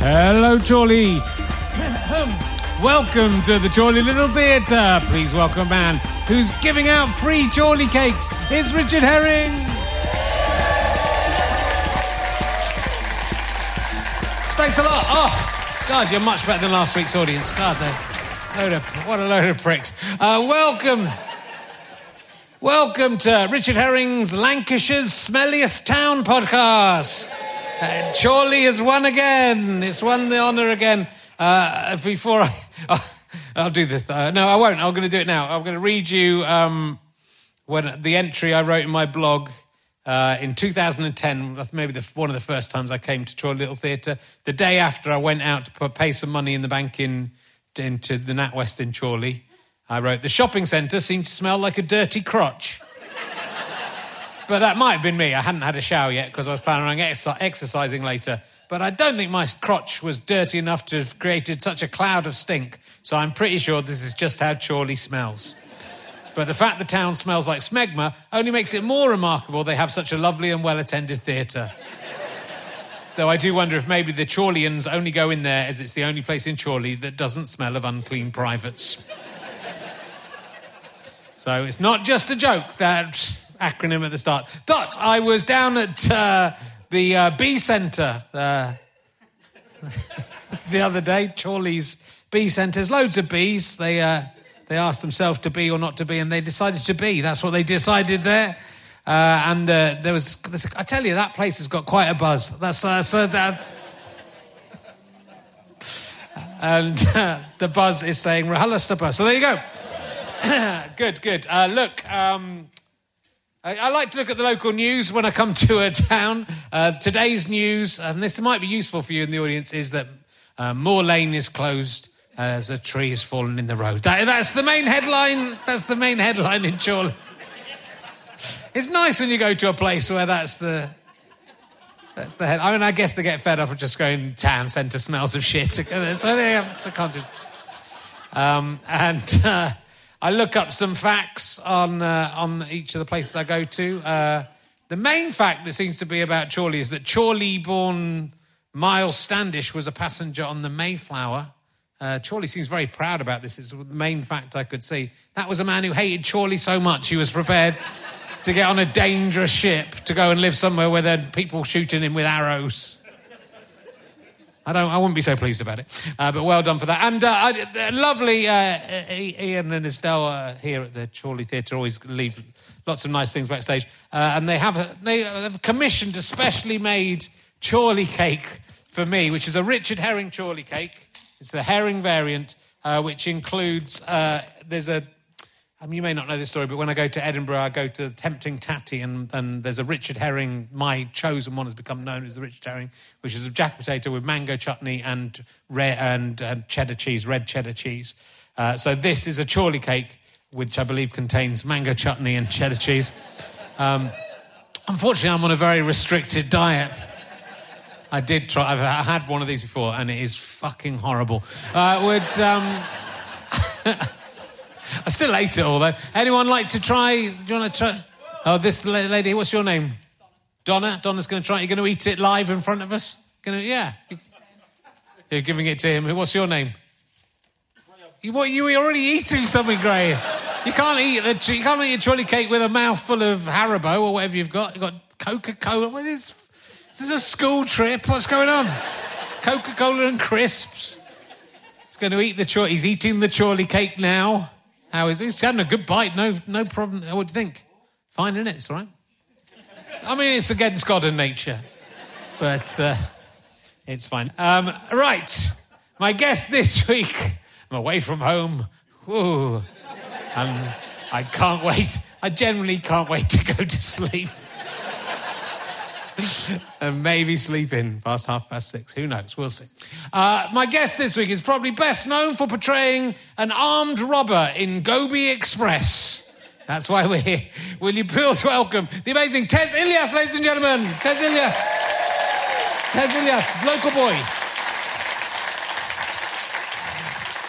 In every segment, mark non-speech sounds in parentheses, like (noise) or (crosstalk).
Hello, Chorley. (laughs) welcome to the Chorley Little Theatre. Please welcome a man who's giving out free Chorley cakes. It's Richard Herring. Thanks a lot. Oh, God, you're much better than last week's audience. God, they load of, what a load of pricks. Uh, welcome. Welcome to Richard Herring's Lancashire's Smelliest Town podcast. Uh, Chorley has won again. It's won the honour again. Uh, before I, (laughs) oh, I'll do this. Uh, no, I won't. I'm going to do it now. I'm going to read you um, when the entry I wrote in my blog uh, in 2010. Maybe the, one of the first times I came to Chorley Little Theatre. The day after I went out to put, pay some money in the bank in into the NatWest in Chorley, I wrote the shopping centre seemed to smell like a dirty crotch. But that might have been me. I hadn't had a shower yet because I was planning on ex- exercising later. But I don't think my crotch was dirty enough to have created such a cloud of stink. So I'm pretty sure this is just how Chorley smells. But the fact the town smells like smegma only makes it more remarkable they have such a lovely and well attended theatre. Though I do wonder if maybe the Chorleyans only go in there as it's the only place in Chorley that doesn't smell of unclean privates. So it's not just a joke, that acronym at the start. But I was down at uh, the uh, Bee Centre uh, (laughs) the other day, Chorley's Bee Centres, loads of bees. They, uh, they asked themselves to be or not to be, and they decided to be. That's what they decided there. Uh, and uh, there was, I tell you, that place has got quite a buzz. That's so that. (laughs) And (laughs) the buzz is saying buzz. So there you go. (coughs) good, good. Uh, look, um, I, like to look at the local news when I come (laughs) to a town. Uh, today's news, and this might be useful for you in the audience, is that uh, Moor Lane is closed as a tree has fallen in the road. That, that's the main headline. That's the main headline in Chorley. (laughs) It's nice when you go to a place where that's the that's the head. I mean, I guess they get fed up of just going town centre smells of shit. (laughs) So they, they can't do. Um, and. Uh, I look up some facts on uh, on each of the places I go to. Uh, the main fact that seems to be about Chorley is that Chorley-born Miles Standish was a passenger on the Mayflower. Uh, Chorley seems very proud about this. It's the main fact I could see. That was a man who hated Chorley so much he was prepared (laughs) to get on a dangerous ship to go and live somewhere where there people shooting him with arrows. I don't. I wouldn't be so pleased about it. Uh, but well done for that. And uh, I, lovely uh, Ian and Estelle uh, here at the Chorley Theatre always leave lots of nice things backstage. Uh, and they have they have commissioned a specially made Chorley cake for me, which is a Richard Herring Chorley cake. It's the herring variant, which includes there's a um, you may not know this story, but when I go to Edinburgh, I go to Tempting Tatty, and, and there's a Richard Herring. My chosen one has become known as the Richard Herring, which is a jack potato with mango chutney and, re- and, and cheddar cheese, red cheddar cheese. Uh, so this is a Chorley cake, which I believe contains mango chutney and cheddar cheese. Um, unfortunately, I'm on a very restricted diet. I did try. I've had one of these before, and it is fucking horrible. Uh, would. Um, (laughs) I still ate it all though. Anyone like to try? Do you want to try? Oh, this lady. What's your name? Donna. Donna's going to try. You're going to eat it live in front of us. To? Yeah. You're giving it to him. What's your name? You, what? You were already eating something, Gray. You can't eat the. You can't eat a Chorley cake with a mouthful of Haribo or whatever you've got. You've got Coca Cola. What is? This is a school trip. What's going on? Coca Cola and crisps. He's going to eat the. Cho- he's eating the Chorley cake now. How is he? He's having a good bite. No, no problem. What do you think? Fine, isn't it? It's all right. I mean, it's against God and nature, but uh, it's fine. Um, right. My guest this (laughs) week, I'm away from home. Ooh. And I can't wait. I generally can't wait to go to sleep. (laughs) and maybe sleep in past half past six. Who knows? We'll see. Uh, my guest this week is probably best known for portraying an armed robber in Gobi Express. That's why we're here. Will you please welcome the amazing Tez Ilyas, ladies and gentlemen? Tez Ilyas. Tez Ilyas, local boy.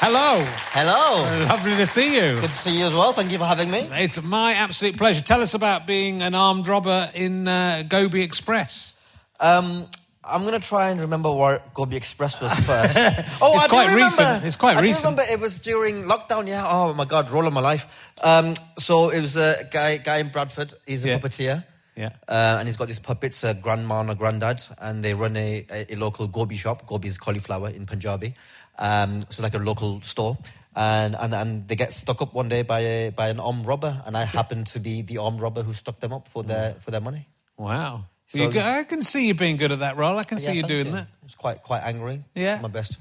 Hello. Hello. Lovely to see you. Good to see you as well. Thank you for having me. It's my absolute pleasure. Tell us about being an armed robber in uh, Gobi Express. Um, I'm going to try and remember what Gobi Express was (laughs) first. oh, it's I quite do remember. recent. It's quite I recent. I remember it was during lockdown. Yeah. Oh my God, role of my life. Um, so it was a guy, guy in Bradford. He's a Yeah. puppeteer. Yeah. Uh, and he's got these puppets, a grandma and a granddad, and they run a, a, a local gobi shop. Gobi is cauliflower in Punjabi. Um, so like a local store. And, and and they get stuck up one day by a, by an armed robber, and I happen to be the armed robber who stuck them up for their for their money. Wow. So You I can see you being good at that role. I can see you doing you. that. It's quite quite angry. Yeah. my best.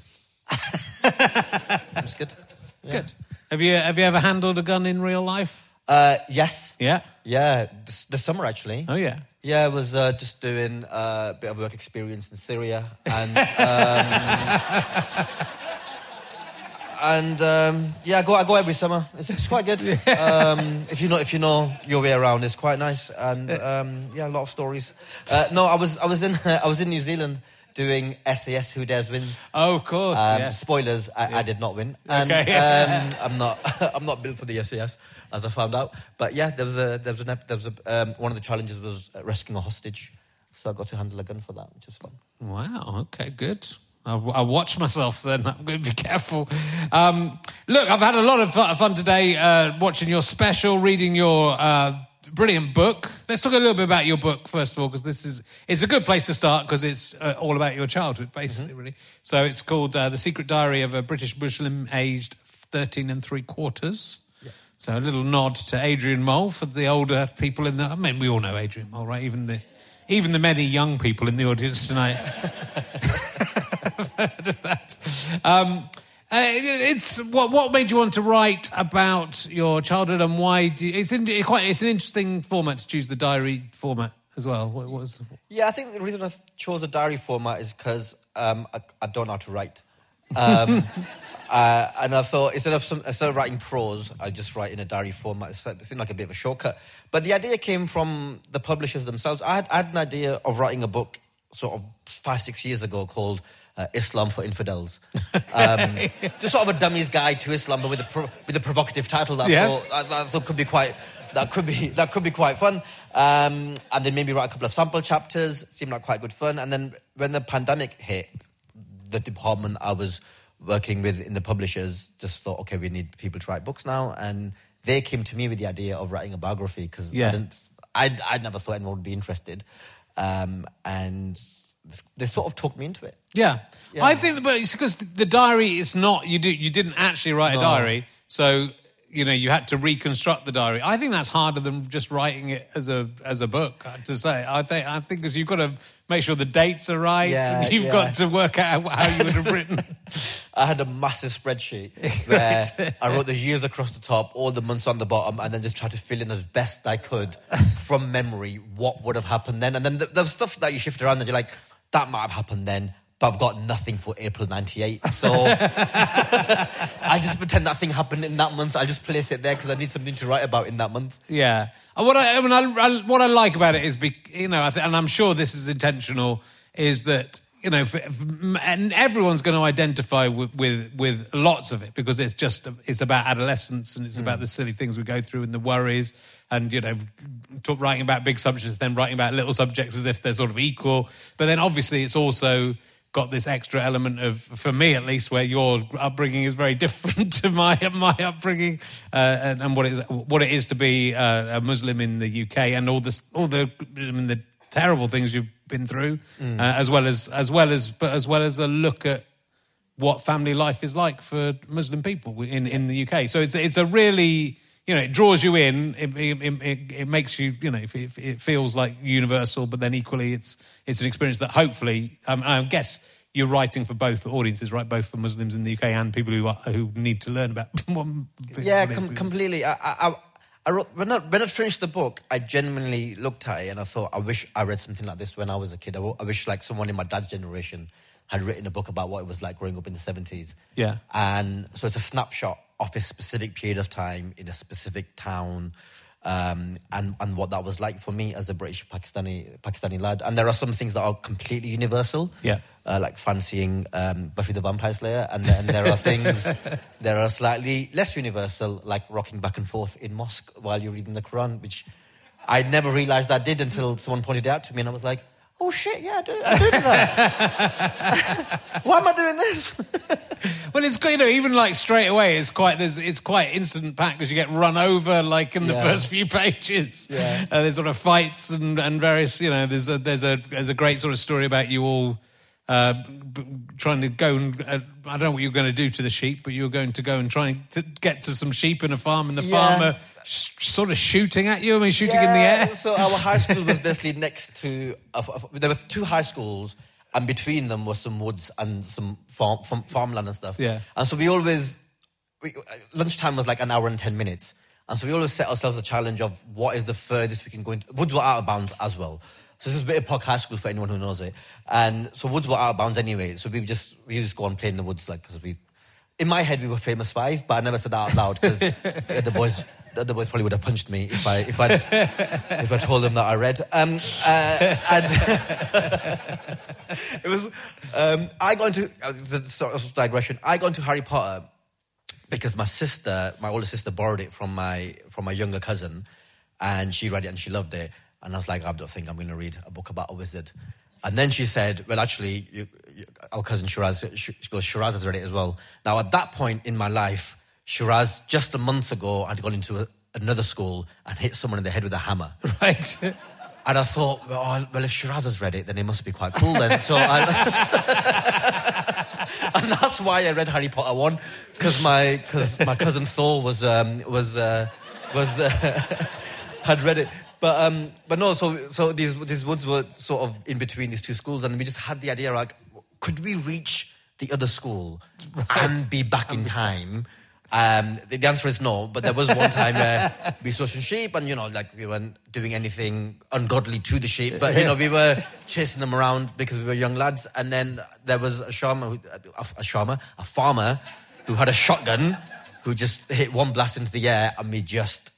(laughs) it's good. Yeah. Good. Have you have you ever handled a gun in real life? Uh, yes. Yeah. Yeah. This, this summer actually. Oh yeah. Yeah, I was uh, just doing uh, a bit of work experience in Syria, and (laughs) um, and um, yeah, I go I go every summer. It's, it's quite good. (laughs) Um, if you know if you know your way around, it's quite nice, and um, yeah, a lot of stories. Uh, no, I was I was in (laughs) I was in New Zealand doing SAS Who Dares Wins. Oh, of course. Um, yes. Spoilers: I, I did not win, and Okay. (laughs) um, I'm not. I'm not built for the SAS, as I found out. But yeah, there was a there was an there was a um, one of the challenges was rescuing a hostage, so I got to handle a gun for that, which was fun. Wow. Okay. Good. I'll, I'll watch myself then. I'm going to be careful. Um, look, I've had a lot of fun today uh, watching your special, reading your uh, brilliant book. Let's talk a little bit about your book first of all, because this is it's a good place to start because it's uh, all about your childhood, basically, really. So it's called uh, "The Secret Diary of a British Muslim Aged 13 and Three Quarters." So a little nod to Adrian Mole for the older people in the. I mean, we all know Adrian Mole, right? Even the even the many young people in the audience tonight. (laughs) (laughs) heard of that. Um, uh, it's what what made you want to write about your childhood and why? Do you, it's in, it quite it's an interesting format to choose the diary format as well. What was Yeah, I think the reason I chose the diary format is because um, I, I don't know how to write. Um, (laughs) uh, and I thought instead of some, instead of writing prose, I'll just write in a diary format. It seemed like a bit of a shortcut. But the idea came from the publishers themselves. I had, I had an idea of writing a book sort of five, six years ago called uh, Islam for infidels. Um, (laughs) just sort of a dummy's guide to Islam, but with a pro- with a provocative title that Yeah. I thought I, I thought could be quite that could be that could be quite fun. Um, and then maybe write a couple of sample chapters. Seemed like quite good fun. And then when the pandemic hit, the department I was working with in the publishers just thought, okay, we need people to write books now, and they came to me with the idea of writing a biography because Yeah. I didn't, I I never thought anyone would be interested, um, and they sort of talked me into it. Yeah. Yeah. I think, but it's because the diary is not you. Do you didn't actually write a diary, so you know you had to reconstruct the diary. I think that's harder than just writing it as a as a book. To say, I think I think because you've got to make sure the dates are right, Yeah, and you've yeah. got to work out how you would have (laughs) written. I had a massive spreadsheet (laughs) where I wrote the years across the top, all the months on the bottom, and then just tried to fill in as best I could (laughs) from memory what would have happened then. And then the, the stuff that you shift around and you're like, that might have happened then, but I've got nothing for April 98. So (laughs) (laughs) I just pretend that thing happened in that month. I just place it there because I need something to write about in that month. Yeah. And what I, I mean, I, I, what I like about it is, be, you know, I th- and I'm sure this is intentional, is that you know, f f- and everyone's going to identify with, with with lots of it because it's just it's about adolescence and it's about the silly things we go through and the worries and you know, talk, writing about big subjects, then writing about little subjects as if they're sort of equal. But then obviously it's also got this extra element of, for me at least, where your upbringing is very (laughs) different to my my upbringing, uh, and, and what it is what it is to be uh, a Muslim in the UK, and all this all the I mean, the terrible things you've been through, uh, as well as as well as but as well as a look at what family life is like for Muslim people in, in the UK. So it's it's a really you know it draws you in. It it, it, it makes you you know it, it feels like universal, but then equally it's it's an experience that hopefully um, I guess you're writing for both audiences, right? Both for Muslims in the UK and people who are, who need to learn about. (laughs) Yeah, what it is com- completely. I, I, I- I wrote, when, I, when I finished the book, I genuinely looked at it and I thought, I wish I read something like this when I was a kid. I wish like someone in my dad's generation had written a book about what it was like growing up in the 70s. Yeah. And so it's a snapshot of a specific period of time in a specific town. Um, and, and what that was like for me as a British Pakistani Pakistani lad, and there are some things that are completely universal, Yeah. Uh, like fancying um, Buffy the Vampire Slayer, and then there are things (laughs) that are slightly less universal, like rocking back and forth in mosque while you're reading the Quran, which I never realised I did until someone pointed it out to me, and I was like, "Oh shit, yeah, I do, I do that. (laughs) Why am I doing this?" (laughs) Well, it's you know even like straight away it's quite there's it's quite instant packed because you get run over like in the Yeah. first few pages. Yeah. Uh, there's sort of fights and, and various you know there's a there's a there's a great sort of story about you all. Uh, trying to go and uh, I don't know what you're going to do to the sheep, but you're going to go and try and to get to some sheep in a farm, and the Yeah. farmer sh- sort of shooting at you. I mean, shooting in the air. So our high school was (laughs) basically next to. A, a- there were two high schools, and between them was some woods and some farm, farm, farmland and stuff. Yeah. And so we always, we, lunchtime was like an hour and ten minutes, and so we always set ourselves a challenge of what is the furthest we can go. Into, woods were out of bounds as well. So this is Witton Park High School for anyone who knows it, and so woods were out of bounds anyway. So we just we just go and play in the woods like because we. In my head, we were famous five, but I never said that out loud because (laughs) the other boys, the other boys probably would have punched me if I if I if I told them that I read. Um, uh, and (laughs) it was um, I got into uh, the sort of digression. I got into Harry Potter because my sister, my older sister, borrowed it from my from my younger cousin, and she read it and she loved it. And I was like, I don't think I'm going to read a book about a wizard. And then she said, Well, actually, you, you, our cousin Shiraz, she goes, Shiraz has read it as well. Now, at that point in my life, Shiraz, just a month ago, had gone into a, another school and hit someone in the head with a hammer. (laughs) Right. And I thought, well, well, if Shiraz has read it, then it must be quite cool then. So I, (laughs) and that's why I read Harry Potter one because my because my cousin Thor was um, was uh, was uh, (laughs) had read it. But um, but no, so so these these woods were sort of in between these two schools, and we just had the idea like, could we reach the other school and be back in time? Um, the, the answer is no, but there was one time where (laughs) we saw some sheep, and you know, like we weren't doing anything ungodly to the sheep, but you know, we were chasing them around because we were young lads. And then there was a shaman, a, a shaman, a farmer, who had a shotgun, who just hit one blast into the air, and we just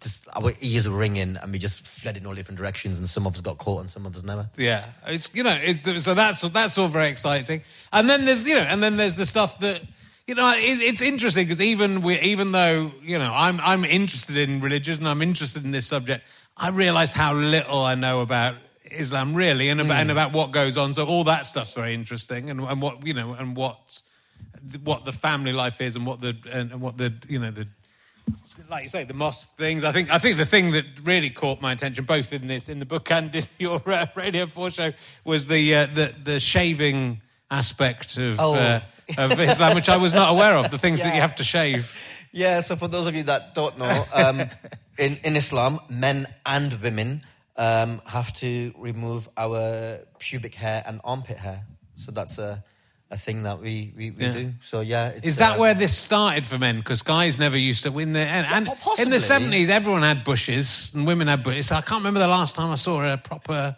just, our ears were ringing and we just fled in all different directions and some of us got caught and some of us never. Yeah, it's you know, it's, so that's that's all very exciting. And then there's you know, and then there's the stuff that you know, it, it's interesting because even we, even though you know, I'm I'm interested in religion, and I'm interested in this subject. I realised how little I know about Islam really, and about and mm. about what goes on. So all that stuff's very interesting, and and what you know, and what what the family life is, and what the and, and what the you know the like you say, the mosque things. I think I think the thing that really caught my attention, both in this in the book and in your uh, Radio Four show, was the uh, the the shaving aspect of Oh. uh, of Islam, which I was not aware of. The things that you have to shave. Yeah, so for those of you that don't know, um, (laughs) in, in Islam, men and women um, have to remove our pubic hair and armpit hair. So that's a, a thing that we, we, we Yeah. do. So yeah. It's, Is that uh, where this started for men? Because guys never used to win the and, and po- in the seventies, everyone had bushes and women had bushes. I can't remember the last time I saw a proper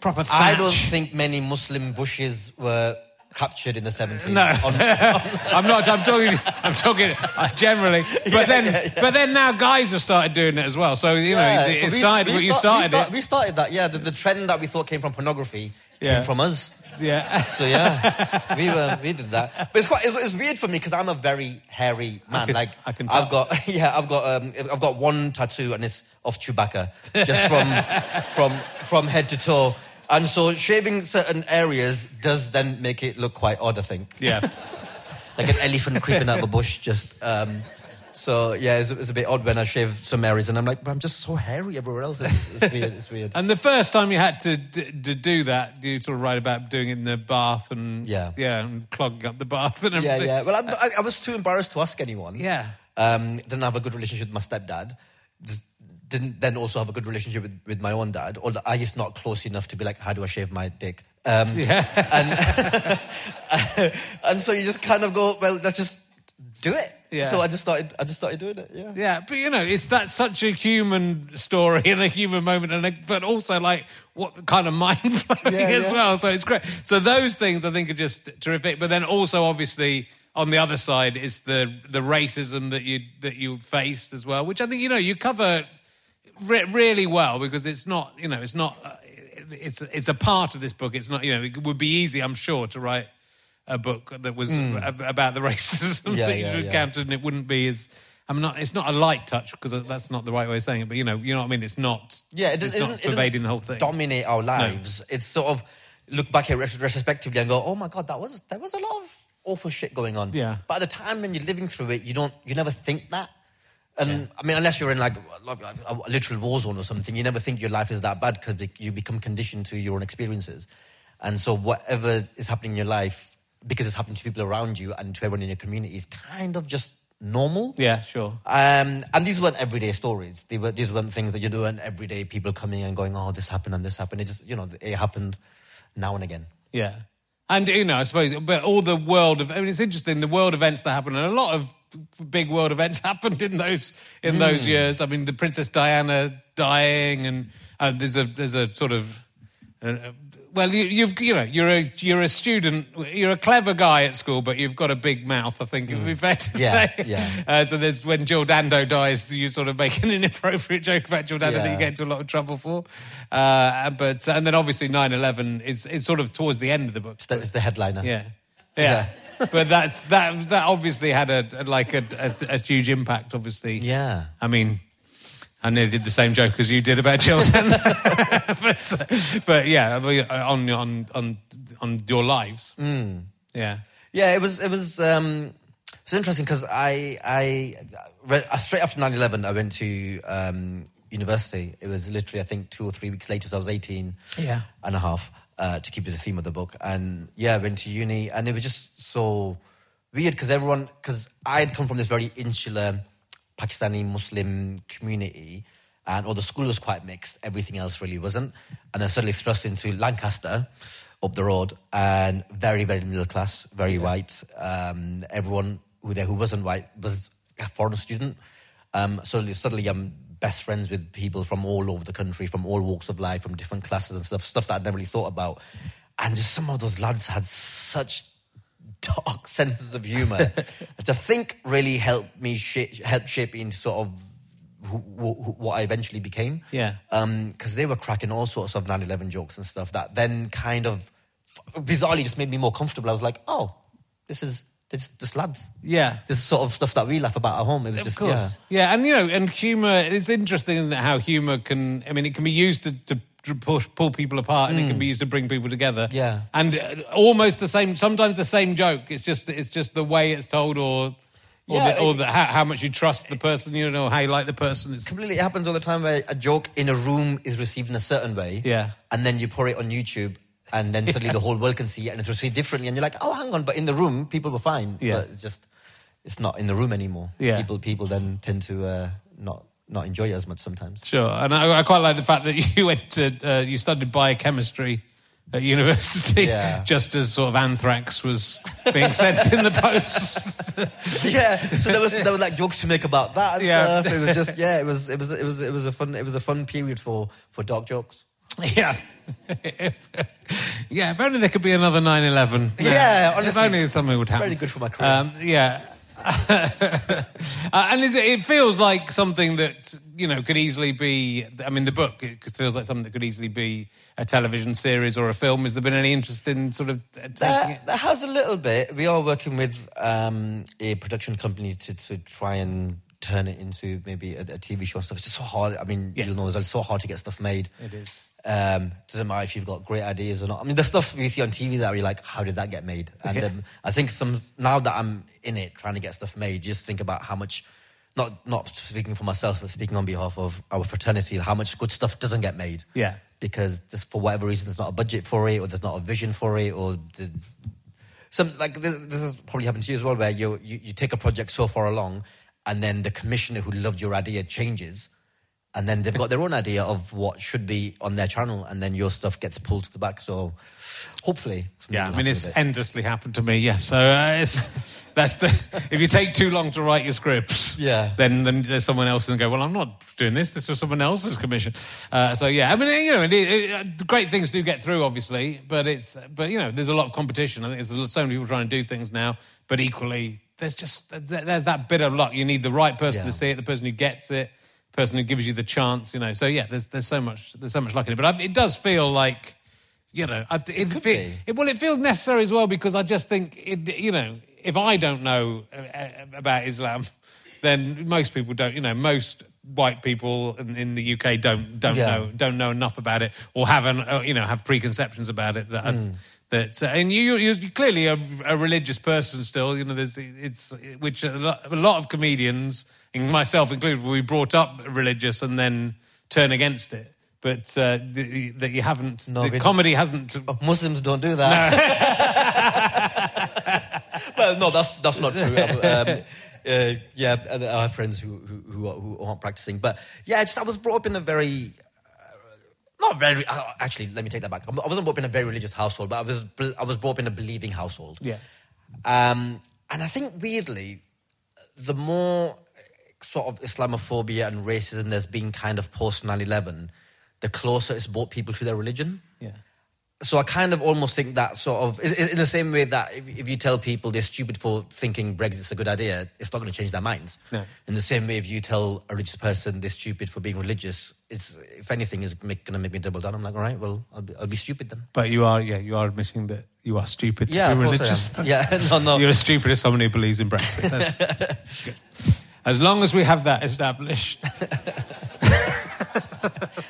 proper. Thatch. I don't think many Muslim bushes were captured in the 70s. No, On- (laughs) I'm not. I'm talking. I'm talking uh, generally. (laughs) But then, but then now guys have started doing it as well. So you know, it, so it we- started. we you start- started we, start- it. we started that, yeah. The, the trend that we thought came from pornography Yeah. came from us. Yeah. So yeah, we were, we did that. But it's quite it's, it's weird for me because I'm a very hairy man. can- like I can I've got (laughs) yeah, I've got um, I've got one tattoo and it's of Chewbacca, just from (laughs) from from head to toe. And so shaving certain areas does then make it look quite odd. I think Yeah. (laughs) like an elephant creeping out of a bush. Just um, so yeah, it's, it's a bit odd when I shave some areas and I'm like, but I'm just so hairy everywhere else. It's, it's weird. It's (laughs) weird. And the first time you had to, d- to do that, you sort of write about doing it in the bath and Yeah. yeah, and clogging up the bath and everything. yeah. Yeah. Well, I, I, I was too embarrassed to ask anyone. Yeah. Um, didn't have a good relationship with my stepdad. Just didn't then also have a good relationship with, with my own dad. or I just not close enough to be like, how do I shave my dick? Um, (laughs) Yeah. and (laughs) and so you just kind of go, well, let's just do it. Yeah. So I just started. I just started doing it. Yeah. Yeah, but you know, it's that's such a human story and a human moment, and a, but also like what kind of (laughs) mind blowing Yeah, as yeah. well. So it's great. So those things I think are just terrific. But then also, obviously, on the other side is the the racism that you that you faced as well, which I think you know you cover re- really well because it's not you know it's not uh, it's it's a part of this book. It's not you know it would be easy, I'm sure, to write a book that was hmm. ab- about the (laughs) racism. Yeah, that yeah, you yeah. Yeah, it, wouldn't be as I'm not. it's not a light touch because that's not the right way of saying it. But you know, you know what I mean. It's not yeah, it doesn't pervading the whole thing. Dominate our lives. It's sort of look back at it retrospectively and go, oh my god, that was there was a lot of awful shit going on. Yeah. But at the time when you're living through it, you don't you never think that. And I mean, unless you're in like, like a, a literal war zone or something, you never think your life is that bad because you become conditioned to your own experiences. And so whatever is happening in your life, because it's happening to people around you and to everyone in your community, is kind of just normal. Yeah, sure. Um, and these weren't everyday stories. They were, these weren't things that you do and everyday people coming and going, oh, this happened and this happened. It just, you know, it happened now and again. Yeah. And, you know, I suppose, but all the world of, I mean, it's interesting, the world events that happen, and a lot of big world events (laughs) happened in those, in those years. I mean, the Princess Diana dying, and uh, there's a, there's a sort of, uh, well, you, you've, you know, you're a, you're a student, you're a clever guy at school, but you've got a big mouth, I think it would be fair to Yeah, say. yeah. (laughs) Uh, so there's, when Jill Dando dies, you sort of make an (laughs) inappropriate joke about Jill Dando that you get into a lot of trouble for. Uh, but, and then obviously 9-11 is, is sort of towards the end of the book. It's the, headliner. Yeah, yeah. (laughs) but that's that. That obviously had a, a- like a, a, a huge impact. Obviously, Yeah. I mean, I nearly did the same joke as you did about (laughs) Chilton, (laughs) but, but yeah, on on on on your lives. Mm. Yeah, Yeah, it was, it was, um, it was interesting because I, I, re- uh, straight after 9-11, I went to, um, university. It was literally, I think, two or three weeks later. So I was 18 Yeah. and a half, uh, to keep to the theme of the book. And yeah, I went to uni and it was just so weird because everyone, because I had come from this very insular Pakistani Muslim community and although the school was quite mixed, everything else really wasn't. And then suddenly thrust into Lancaster up the road and very, very middle class, very white. Um, everyone who there who wasn't white was a foreign student. Um, so suddenly I'm best friends with people from all over the country, from all walks of life, from different classes and stuff, stuff that I'd never really thought about. And just some of those lads had such dark (laughs) senses of humor, (laughs) which I think really helped me shape, help shape into sort of who, who, what I eventually became. Yeah. Um, because they were cracking all sorts of 9 11 jokes and stuff that then kind of bizarrely just made me more comfortable. I was like, oh, this is. This, this lads, Yeah. This is sort of stuff that we laugh about at home. It was Of just, course. yeah, Yeah. and you know, and humour, it's interesting, isn't it, how humour can, I mean, it can be used to, to, to push, pull people apart and it can be used to bring people together. Mm. Yeah. And uh, almost the same, sometimes the same joke. It's just, it's just the way it's told or, or, Yeah, the, or the, how, how much you trust the person, you know, how you like the person. It's, completely it happens all the time where a joke in a room is received in a certain way. Yeah. And then you pour it on YouTube and then suddenly the whole world can see it and it's received differently and you're like, oh hang on, but in the room people were fine. Yeah. But just it's not in the room anymore. Yeah. People people then tend to uh, not not enjoy it as much sometimes. Sure, and I, I quite like the fact that (laughs) you went to uh, you studied biochemistry at university, Yeah. (laughs) just as sort of anthrax was being sent (laughs) in the post. yeah. So there was there were like jokes to make about that and Yeah. stuff. It was just yeah, it was it was it was it was a fun it was a fun period for for dark jokes. yeah, yeah. If only there could be another 9-11. Yeah, if honestly, only something would happen. very good for my career. Um, yeah. Uh, and is it, it feels like something that you know could easily be. I mean, the book it feels like something that could easily be a television series or a film. Has there been any interest in sort of uh, taking There, it? there has a little bit. We are working with um, a production company to, to try and turn it into maybe a, a TV show and stuff. It's just so hard. I mean, Yeah. you'll know it's so hard to get stuff made. It is. Um, doesn't matter if you've got great ideas or not. I mean, the stuff we see on TV that we're like, how did that get made? And Yeah. um, I think some now that I'm in it, trying to get stuff made, just think about how much. Not not speaking for myself, but speaking on behalf of our fraternity, how much good stuff doesn't get made Yeah. because just for whatever reason there's not a budget for it or there's not a vision for it or the, some like this, this has probably happened to you as well where you, you you take a project so far along and then the commissioner who loved your idea changes and then they've got their own idea of what should be on their channel and then your stuff gets pulled to the back so hopefully Yeah, I mean, it's it. endlessly happened to me. Yeah, so uh, it's (laughs) that's the if you take too long to write your scripts, Yeah. then then there's someone else and go, well, I'm not doing this. This was someone else's commission. Uh, so yeah, I mean, you know, it, it, uh, great things do get through, obviously, but it's but you know, there's a lot of competition. I think there's so many people trying to do things now, but equally, there's just there's that bit of luck. You need the right person Yeah. to see it, the person who gets it, person who gives you the chance. You know, so yeah, there's there's so much there's so much luck in it, but I, it does feel like. You know, I, it, could fe- be. it, well, it feels necessary as well because I just think, it, you know, if I don't know uh, uh, about Islam, then most people don't. You know, most white people in, in the UK don't don't Yeah. know don't know enough about it or have an, uh, you know have preconceptions about it that. Hmm. That uh, and you you're, you're clearly a, a religious person still. You know, there's it's which a lot, a lot of comedians, and myself included, we brought up religious and then turn against it. But uh, the, that you haven't, No, the comedy hasn't Muslims don't do that. (laughs) well, no, that's that's not true. Um, (laughs) uh, yeah, I have friends who who, who aren't practicing, but yeah, just, I was brought up in a very. Not very. uh, Actually, let me take that back. I wasn't brought up in a very religious household, but I was. I was brought up in a believing household. Yeah. Um, and I think weirdly, the more sort of Islamophobia and racism there's been kind of post 9 11, the closer it's brought people to their religion. Yeah. So I kind of almost think that sort of, in in the same way that if, if you tell people they're stupid for thinking Brexit's a good idea, it's not going to change their minds. No. In the same way, if you tell a religious person they're stupid for being religious, it's if anything is going to make me double down. I'm like, all right, well, I'll be, I'll be stupid then. But you are, yeah, you are admitting that you are stupid to Yeah, be of course I religious. Yeah, (laughs) no, no. (laughs) You're as stupid as someone who believes in Brexit. (laughs) That's good. As long as we have that established.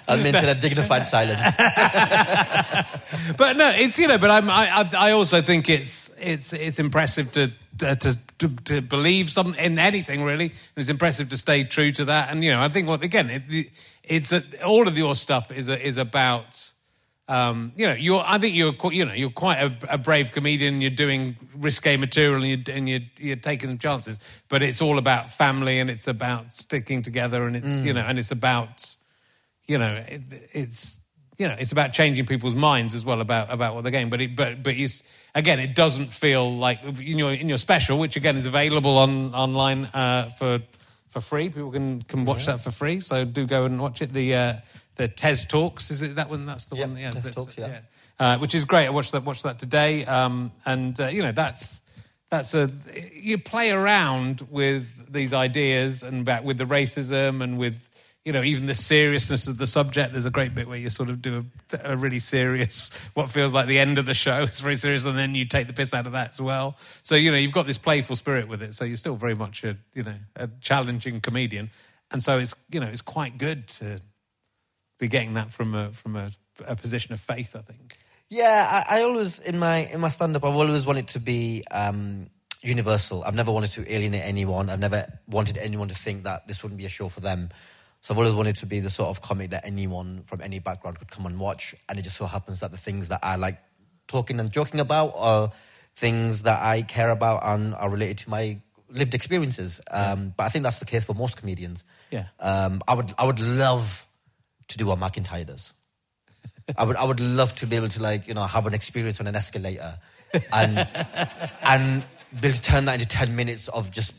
I'll maintain a dignified silence. (laughs) But no, it's you know. But I'm, I, I, I also think it's it's it's impressive to to, to to believe some in anything really. And it's impressive to stay true to that. And you know, I think what again, it, it's a, all of your stuff is a, is about. Um, you know, you're. I think you're. You know, you're quite a, a brave comedian. You're doing risque material, and you're, and you're, you're taking some chances. But it's all about family, and it's about sticking together, and it's you know, and it's about you know, it, it's you know, it's about changing people's minds as well about about what they're getting. But it, but but it's again, it doesn't feel like in your in your special, which again is available on online uh, for for free. People can can watch that for free. So do go and watch it. The uh, the Tez Talks is it that one? That's the Yep, one. Tez Talks, yeah. Uh, which is great. I watched that watched that today, um, and uh, you know that's that's a you play around with these ideas and back with the racism and with you know even the seriousness of the subject. There's a great bit where you sort of do a, a really serious, what feels like the end of the show. It's very serious, and then you take the piss out of that as well. So you know you've got this playful spirit with it. So you're still very much a you know a challenging comedian, and so it's you know it's quite good to be getting that from a from a, a position of faith. I think. Yeah, I, I always in my in my stand up, I've always wanted to be um, universal. I've never wanted to alienate anyone. I've never wanted anyone to think that this wouldn't be a show for them. So I've always wanted to be the sort of comic that anyone from any background could come and watch. And it just so happens that the things that I like talking and joking about are things that I care about and are related to my lived experiences. Um, but I think that's the case for most comedians. Yeah. Um, I would I would love to do what McIntyre does. I would I would love to be able to like you know have an experience on an escalator, and (laughs) and be able to turn that into ten minutes of just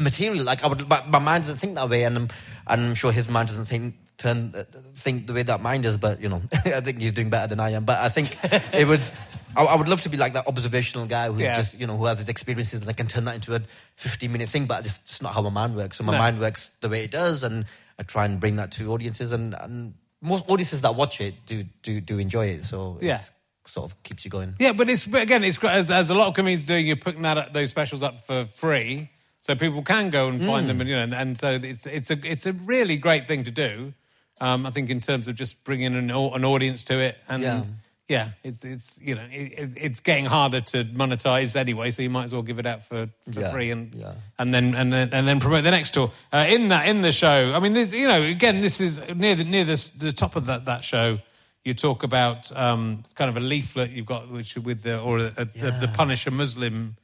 material. Like I would, my, my mind doesn't think that way, and I'm, and I'm sure his mind doesn't think turn uh, think the way that mine does. But you know, (laughs) I think he's doing better than I am. But I think it would. I, I would love to be like that observational guy who Yeah. just you know who has his experiences and I can turn that into a 15 minute thing. But it's just not how my mind works. So my No. mind works the way it does, and I try and bring that to audiences. And, and most audiences that watch it do do do enjoy it. So Yeah. it's sort of keeps you going. Yeah, but it's but again, it's great. There's a lot of comedians doing. You're putting that those specials up for free, so people can go and find them, and you know, and, and so it's it's a it's a really great thing to do. Um, I think in terms of just bringing an an audience to it, and yeah, Yeah. it's it's you know it, it, it's getting harder to monetize anyway, so you might as well give it out for, for Yeah, free and yeah. and then and then and then promote the next tour. Uh, in that in the show, I mean, this, you know, again, this is near the near the, the top of that that show. You talk about um, kind of a leaflet you've got, which with the or a, a, the, the Punish a Muslim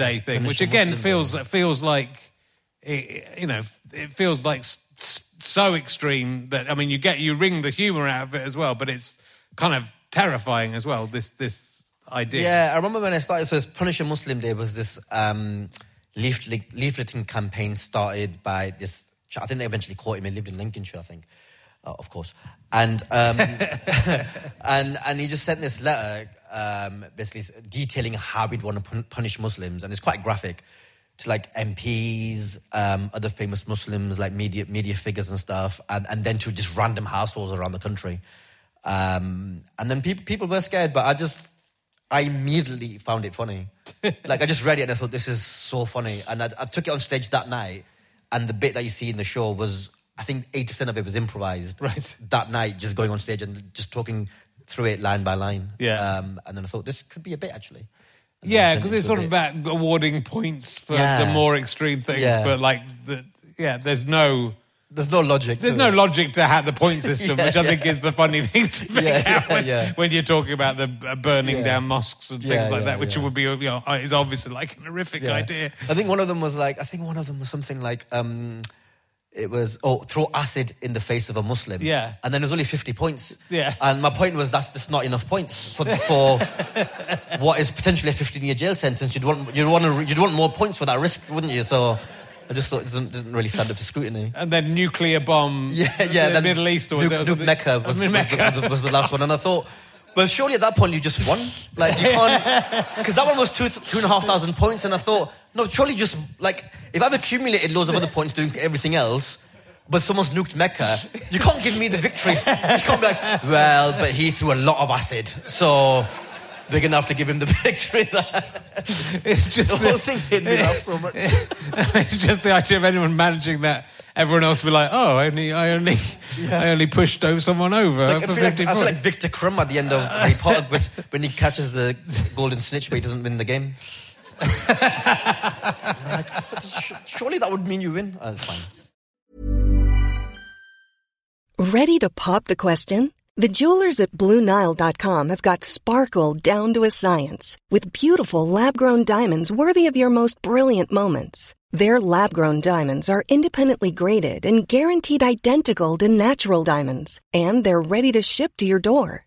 Day thing, which again feels feels like it, you know it feels like so extreme that I mean you get you wring the humour out of it as well, but it's kind of terrifying as well. This this idea. Yeah, I remember when I started. So, it's Punish a Muslim Day was this um, leaflet, leafleting campaign started by this. I think they eventually caught him. He lived in Lincolnshire, I think, uh, of course. And um, (laughs) (laughs) and and he just sent this letter, um, basically detailing how we'd want to pun- punish Muslims, and it's quite graphic to like MPs, um, other famous Muslims, like media media figures and stuff, and, and then to just random households around the country. Um, and then people people were scared, but I just I immediately found it funny. (laughs) like I just read it and I thought this is so funny, and I, I took it on stage that night. And the bit that you see in the show was, I think, eighty percent of it was improvised. Right. That night, just going on stage and just talking through it line by line. Yeah. Um, and then I thought this could be a bit actually. And Yeah, because it it's sort of about awarding points for Yeah. the more extreme things, Yeah. but like the yeah, there's no There's no logic. there's no it. logic to have the point (laughs) system, Yeah, which I think is the funny thing to (laughs) Yeah, out when, when you're talking about the uh, burning down mosques and things like that, which would be you know is obviously like an horrific idea. I think one of them was like, I think one of them was something like, um, it was, oh, throw acid in the face of a Muslim. Yeah. And then it was only 50 points. Yeah. And my point was that's just not enough points for, for (laughs) what is potentially a 15 year jail sentence. You'd want, you'd, want to, you'd want more points for that risk, wouldn't you? So I just thought it doesn't, doesn't really stand up to scrutiny. And then nuclear bomb, (laughs) Yeah, yeah. the Middle East, or was Nuke, it? was Mecca was, I was, mean, the, Mecca. was, the, was the last one. And I thought, well, surely at that point you just won. Like, you can't. (laughs) Because that one was two, two and a half thousand points. And I thought, no, surely just, like, if I've accumulated loads of other points doing everything else, but someone's nuked Mecca, you can't give me the victory. You can't be like, well, but he threw a lot of acid. So. Big enough to give him the (laughs) victory. It's just the whole the- thing made me so much. (laughs) it's just the idea of anyone managing that. Everyone else will be like, "Oh, I only, I only, I only pushed over someone over Like, I, feel like, I feel like. Viktor Krum at the end of Harry Potter, but when he catches the golden snitch, but he doesn't win the game. Like, (laughs) surely that would mean you win. Oh, fine. Ready to pop the question? The jewelers at BlueNile.com have got sparkle down to a science with beautiful lab grown diamonds worthy of your most brilliant moments. Their lab grown diamonds are independently graded and guaranteed identical to natural diamonds, and they're ready to ship to your door.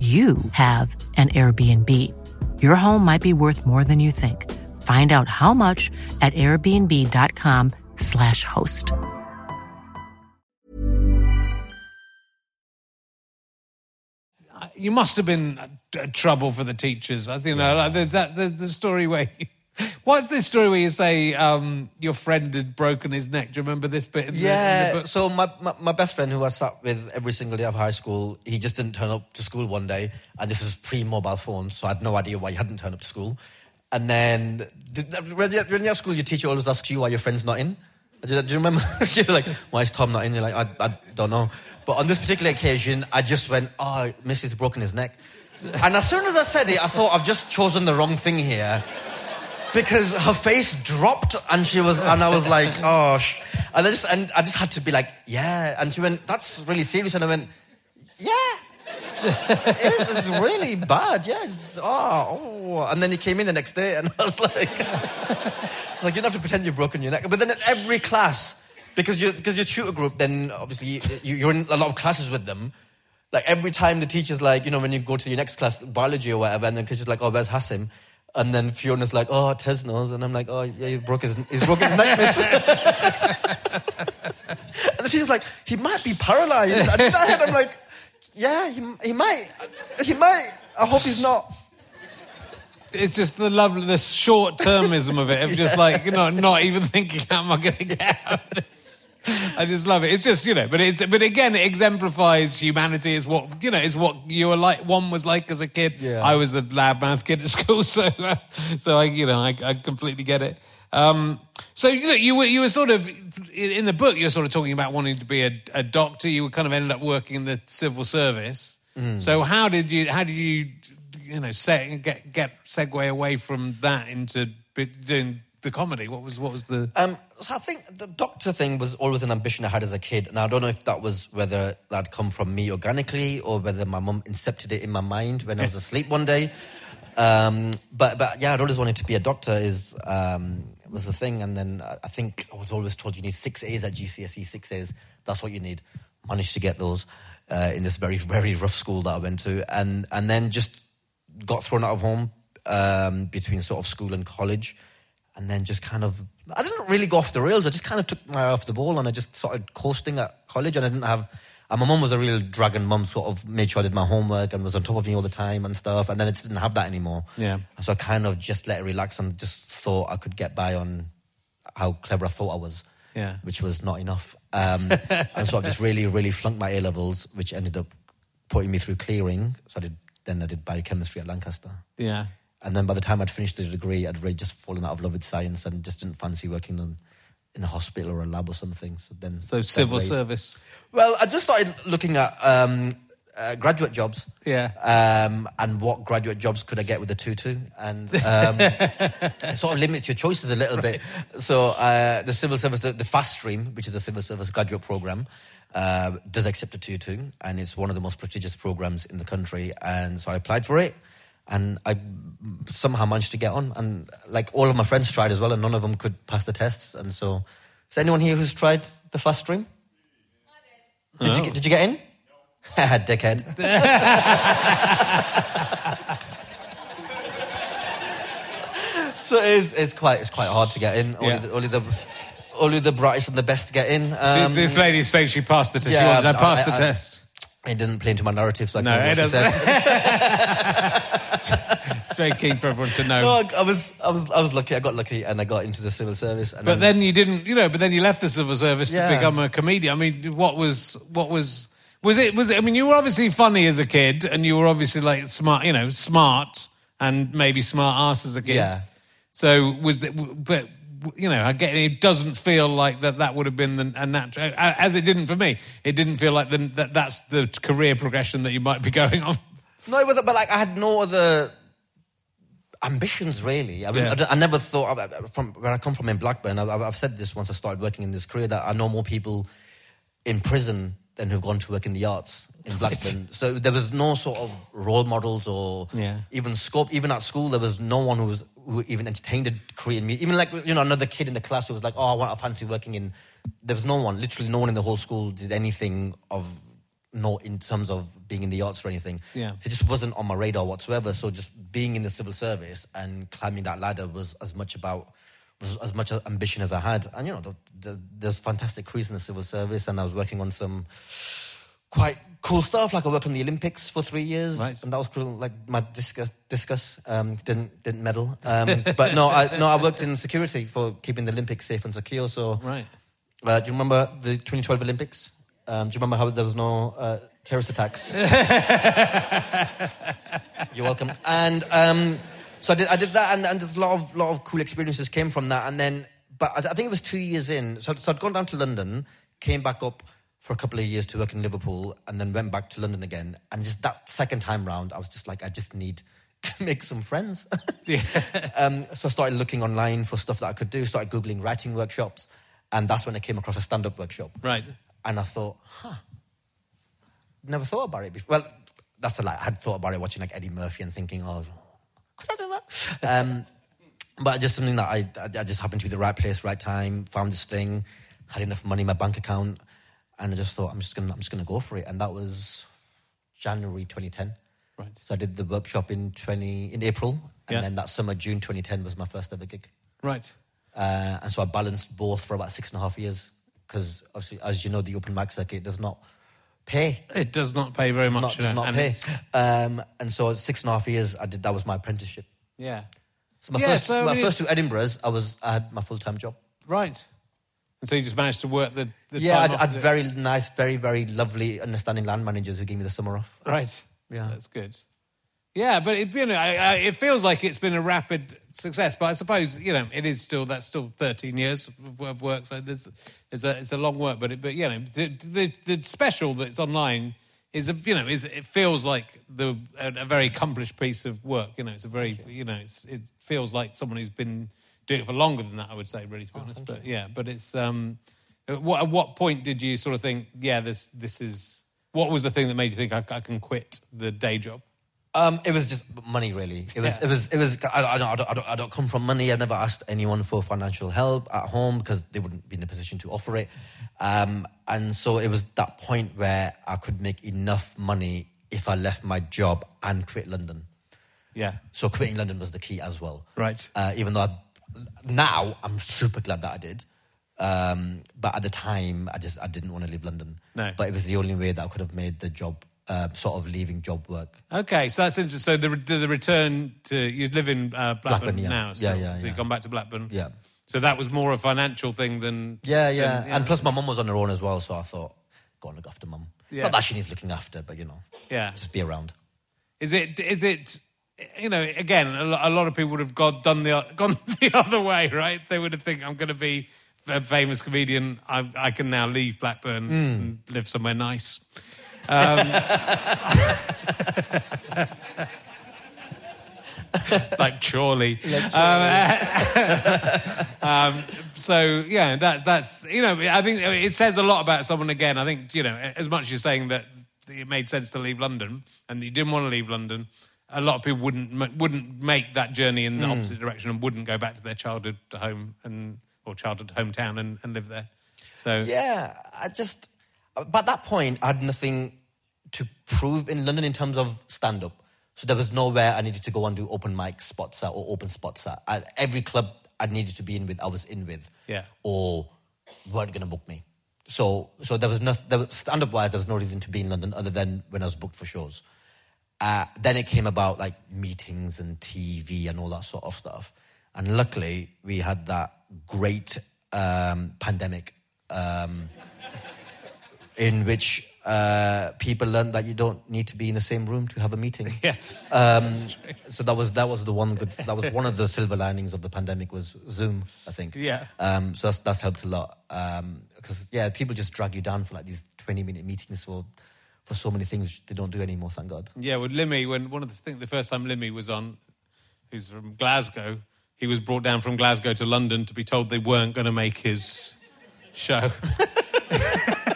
you have an Airbnb. Your home might be worth more than you think. Find out how much at airbnb.com/slash host. You must have been uh, trouble for the teachers. I think, you know, like the, that, the, the story where you, (laughs) What's this story where you say um, your friend had broken his neck? Do you remember this bit? In the, in Yeah, the book? so my, my, my best friend who I sat with every single day of high school, he just didn't turn up to school one day, and this was pre-mobile phones, so I had no idea why he hadn't turned up to school. And then when you're at school, your teacher always asks you why your friend's not in. Do you, do you remember? (laughs) You're like, why is Tom not in? You're like, I, I don't know. But on this particular occasion, I just went, oh, Missy's broken his neck. And as soon as I said it, I thought I've just chosen the wrong thing here because her face dropped and she was and I was like (laughs) oh sh-. and I just and I just had to be like yeah and she went that's really serious and I went yeah (laughs) it's, it's really bad yeah it's, oh, oh and then he came in the next day and I was like (laughs) like you don't have to pretend you've broken your neck but then in every class because you're because your tutor group then obviously you, you're in a lot of classes with them like every time the teacher's like, you know, when you go to your next class, biology or whatever, and the teacher's like, oh, where's Hassim? And then Fiona's like, oh, Tez knows. And I'm like, oh, yeah, he broke his, he broke his neck, miss. (laughs) and she's like, he might be paralyzed. And in my head, I'm like, yeah, he, he might. He might. I hope he's not. It's just the love, the short termism of it, of just (laughs) like, you know, not even thinking, how am I going to get out of this? I just love it. It's just, you know, but it's, but again, it exemplifies humanity is what, you know, is what you were like, one was like as a kid. Yeah. I was the loudmouth kid at (laughs) school, so, uh, so I, you know, I, I completely get it. Um, so, you know, you were, you were sort of, in the book, you're sort of talking about wanting to be a, a doctor. You kind of ended up working in the civil service. So how did you, how did you, you know, se- get, get segue away from that into doing the comedy? What was, what was the, Um, so I think the doctor thing was always an ambition I had as a kid. And I don't know if that was whether that come from me organically or whether my mum incepted it in my mind when I was (laughs) asleep one day. Um, but but yeah, I'd always wanted to be a doctor. Is um, was the thing, and then I think I was always told you need six A's at GCSE. Six A's, that's what you need. Managed to get those uh, in this very very rough school that I went to, and and then just got thrown out of home um, between sort of school and college, and then just kind of I didn't really go off the rails. I just kind of took my eye off the ball, and I just started coasting at college, and I didn't have. And my mum was a real dragon mum, sort of made sure I did my homework and was on top of me all the time and stuff. And then I just didn't have that anymore. Yeah. And so I kind of just let it relax and just thought I could get by on how clever I thought I was. Yeah. Which was not enough. Um, (laughs) and so I just really, really flunked my A levels, which ended up putting me through clearing. So I did. Then I did biochemistry at Lancaster. yeah. And then by the time I'd finished the degree, I'd really just fallen out of love with science and just didn't fancy working on, in a hospital or a lab or something. So then, So civil service. Well, I just started looking at um, uh, graduate jobs. Yeah. Um, and what graduate jobs could I get with a tutu? And um, (laughs) it sort of limits your choices a little bit. So uh, the civil service, the, the fast stream, which is the civil service graduate program, uh, does accept a tutu, and it's one of the most prestigious programs in the country. And so I applied for it. And I somehow managed to get on, and like all of my friends tried as well, and none of them could pass the tests. And so, is anyone here who's tried the fast stream? Did, you, get- did you get in? (laughs) Dickhead. (laughs) so it is, it's quite it's quite hard to get in. Only, Yeah. the, only the only the brightest and the best get in. Um, this lady saying she passed the test. yeah, I I- passed the I- test. it didn't play into my narrative, so I No, can't it doesn't. (laughs) very keen for everyone to know. No, I, I was, I was, I was lucky. I got lucky, and I got into the civil service. And But then you didn't, you know. But then you left the civil service Yeah. to become a comedian. I mean, what was what was was it? Was it? I mean, you were obviously funny as a kid, and you were obviously like smart, you know, smart and maybe smart ass as a kid. Yeah. So was that? But you know, I get it. Doesn't feel like that. That would have been the, a natural, as it didn't for me. It didn't feel like the, that. That's the career progression that you might be (laughs) going on. No, it wasn't. But like, I had no other ambitions really. I mean, Yeah. I, I never thought of, uh, from where I come from in Blackburn. I've, I've said this once I started working in this career that I know more people in prison than who've gone to work in the arts in Blackburn. So there was no sort of role models or Yeah. even scope. Even at school, there was no one who was who even entertained a career in music. Even like you know another kid in the class who was like, "Oh, I want, I fancy working in." There was no one. Literally, no one in the whole school did anything of note in terms of being in the arts or anything. Yeah. It just wasn't on my radar whatsoever. So just being in the civil service and climbing that ladder was as much about was as much ambition as I had. And you know, the, the, there's fantastic careers in the civil service, and I was working on some quite cool stuff. Like I worked on the Olympics for three years, Right. and that was cool. Like my discus, discus um, didn't didn't medal, um, (laughs) but no, I, no, I worked in security for keeping the Olympics safe and secure. So Right. uh, do you remember the 2012 Olympics? Um, do you remember how there was no uh, terrorist attacks? (laughs) You're welcome. And um, so I did, I did that, and, and there's a lot of lot of cool experiences came from that. And then, but I, I think it was two years in. So, so I'd gone down to London, came back up for a couple of years to work in Liverpool, and then went back to London again. And just that second time round, I was just like, I just need (laughs) to make some friends. (laughs) um, so I started looking online for stuff that I could do. Started googling writing workshops, and that's when I came across a stand-up workshop. Right. And I thought, huh, never thought about it before. Well, that's a lie. I had thought about it watching like Eddie Murphy and thinking, oh, could I do that? um, but just something that I, I, I just happened to be the right place, right time, found this thing, had enough money in my bank account, and I just thought, I'm just gonna, I'm just gonna go for it. And that was January 2010. Right. So I did the workshop in 20 in April, and Yeah. then that summer, June 2010, was my first ever gig. Right. Uh, and so I balanced both for about six and a half years because, obviously, as you know, the open mic circuit does not pay. It does not pay very Does much. not, does not and pay. Um, and so six and a half years, I did that was my apprenticeship. Yeah. So my Yeah, first, so my first two Edinburghs, I was I had my full time job. Right. And so you just managed to work the, the yeah, I time had, I had very nice, very very lovely, understanding land managers who gave me the summer off. Right. Yeah. That's good. Yeah, but it, you know, I, I, it feels like it's been a rapid success. But I suppose you know it is still that's still thirteen years of, of work. So there's, there's a, it's a long work. But it, but you know the, the the special that's online is a you know is it feels like the a, a very accomplished piece of work. You know, it's a very you know it's it feels like someone who's been doing it for longer than that. I would say, really, to be honest. But yeah, but it's um, at what, at what point did you sort of think, yeah, this this is what was the thing that made you think I, I can quit the day job? Um, it was just money, really. It was. Yeah. It was. It was. I, I, don't, I, don't, I, don't, I don't come from money. I've never asked anyone for financial help at home because they wouldn't be in a position to offer it. Um, and so it was that point where I could make enough money if I left my job and quit London. Yeah. So quitting London was the key as well. Right. Uh, even though I, now I'm super glad that I did. Um, but at the time, I just I didn't want to leave London. No. But it was the only way that I could have made the job, uh, sort of leaving job work. Okay, so that's interesting. So the the return to you live in uh, Blackburn, Blackburn, yeah. now. So, Yeah, yeah, So yeah. you've gone back to Blackburn. Yeah. So that was more a financial thing than Yeah, yeah. than- And plus, my mum was on her own as well, so I thought, go and look after mum. Yeah. Not that she needs looking after, but you know, yeah. just be around. Is it is it you know again a lot of people would have gone done the (laughs) gone the other way, right? They would have think I'm going to be a famous comedian. I, I can now leave Blackburn Hmm. and live somewhere nice. Um, like Chorley. Um, (laughs) um, so yeah, that that's you know I think it says a lot about someone. Again, I think you know as much as you're saying that it made sense to leave London and you didn't want to leave London. A lot of people wouldn't wouldn't make that journey in the Hmm. opposite direction and wouldn't go back to their childhood home and or childhood hometown and, and live there. So Yeah, I just. But at that point, I had nothing to prove in London in terms of stand up. So there was nowhere I needed to go and do open mic spots at or open spots at. I, every club I needed to be in with, I was in with. Yeah. Or weren't going to book me. So, so there was nothing. There was, stand up wise, there was no reason to be in London other than when I was booked for shows. Uh, then it came about like meetings and TV and all that sort of stuff. And luckily, we had that great um, pandemic um, in which uh, people learned that you don't need to be in the same room to have a meeting. (laughs) Yes. Um, so that was that was the one good. That was (laughs) one of the silver linings of the pandemic was Zoom. I think. Yeah. Um, so that's that's helped a lot because yeah, people just drag you down for like these twenty minute meetings for for so many things they don't do anymore. Thank God. Yeah, with Limmy, when one of the thing, the first time Limmy was on, who's from Glasgow, he was brought down from Glasgow to London to be told they weren't going to make his show. (laughs)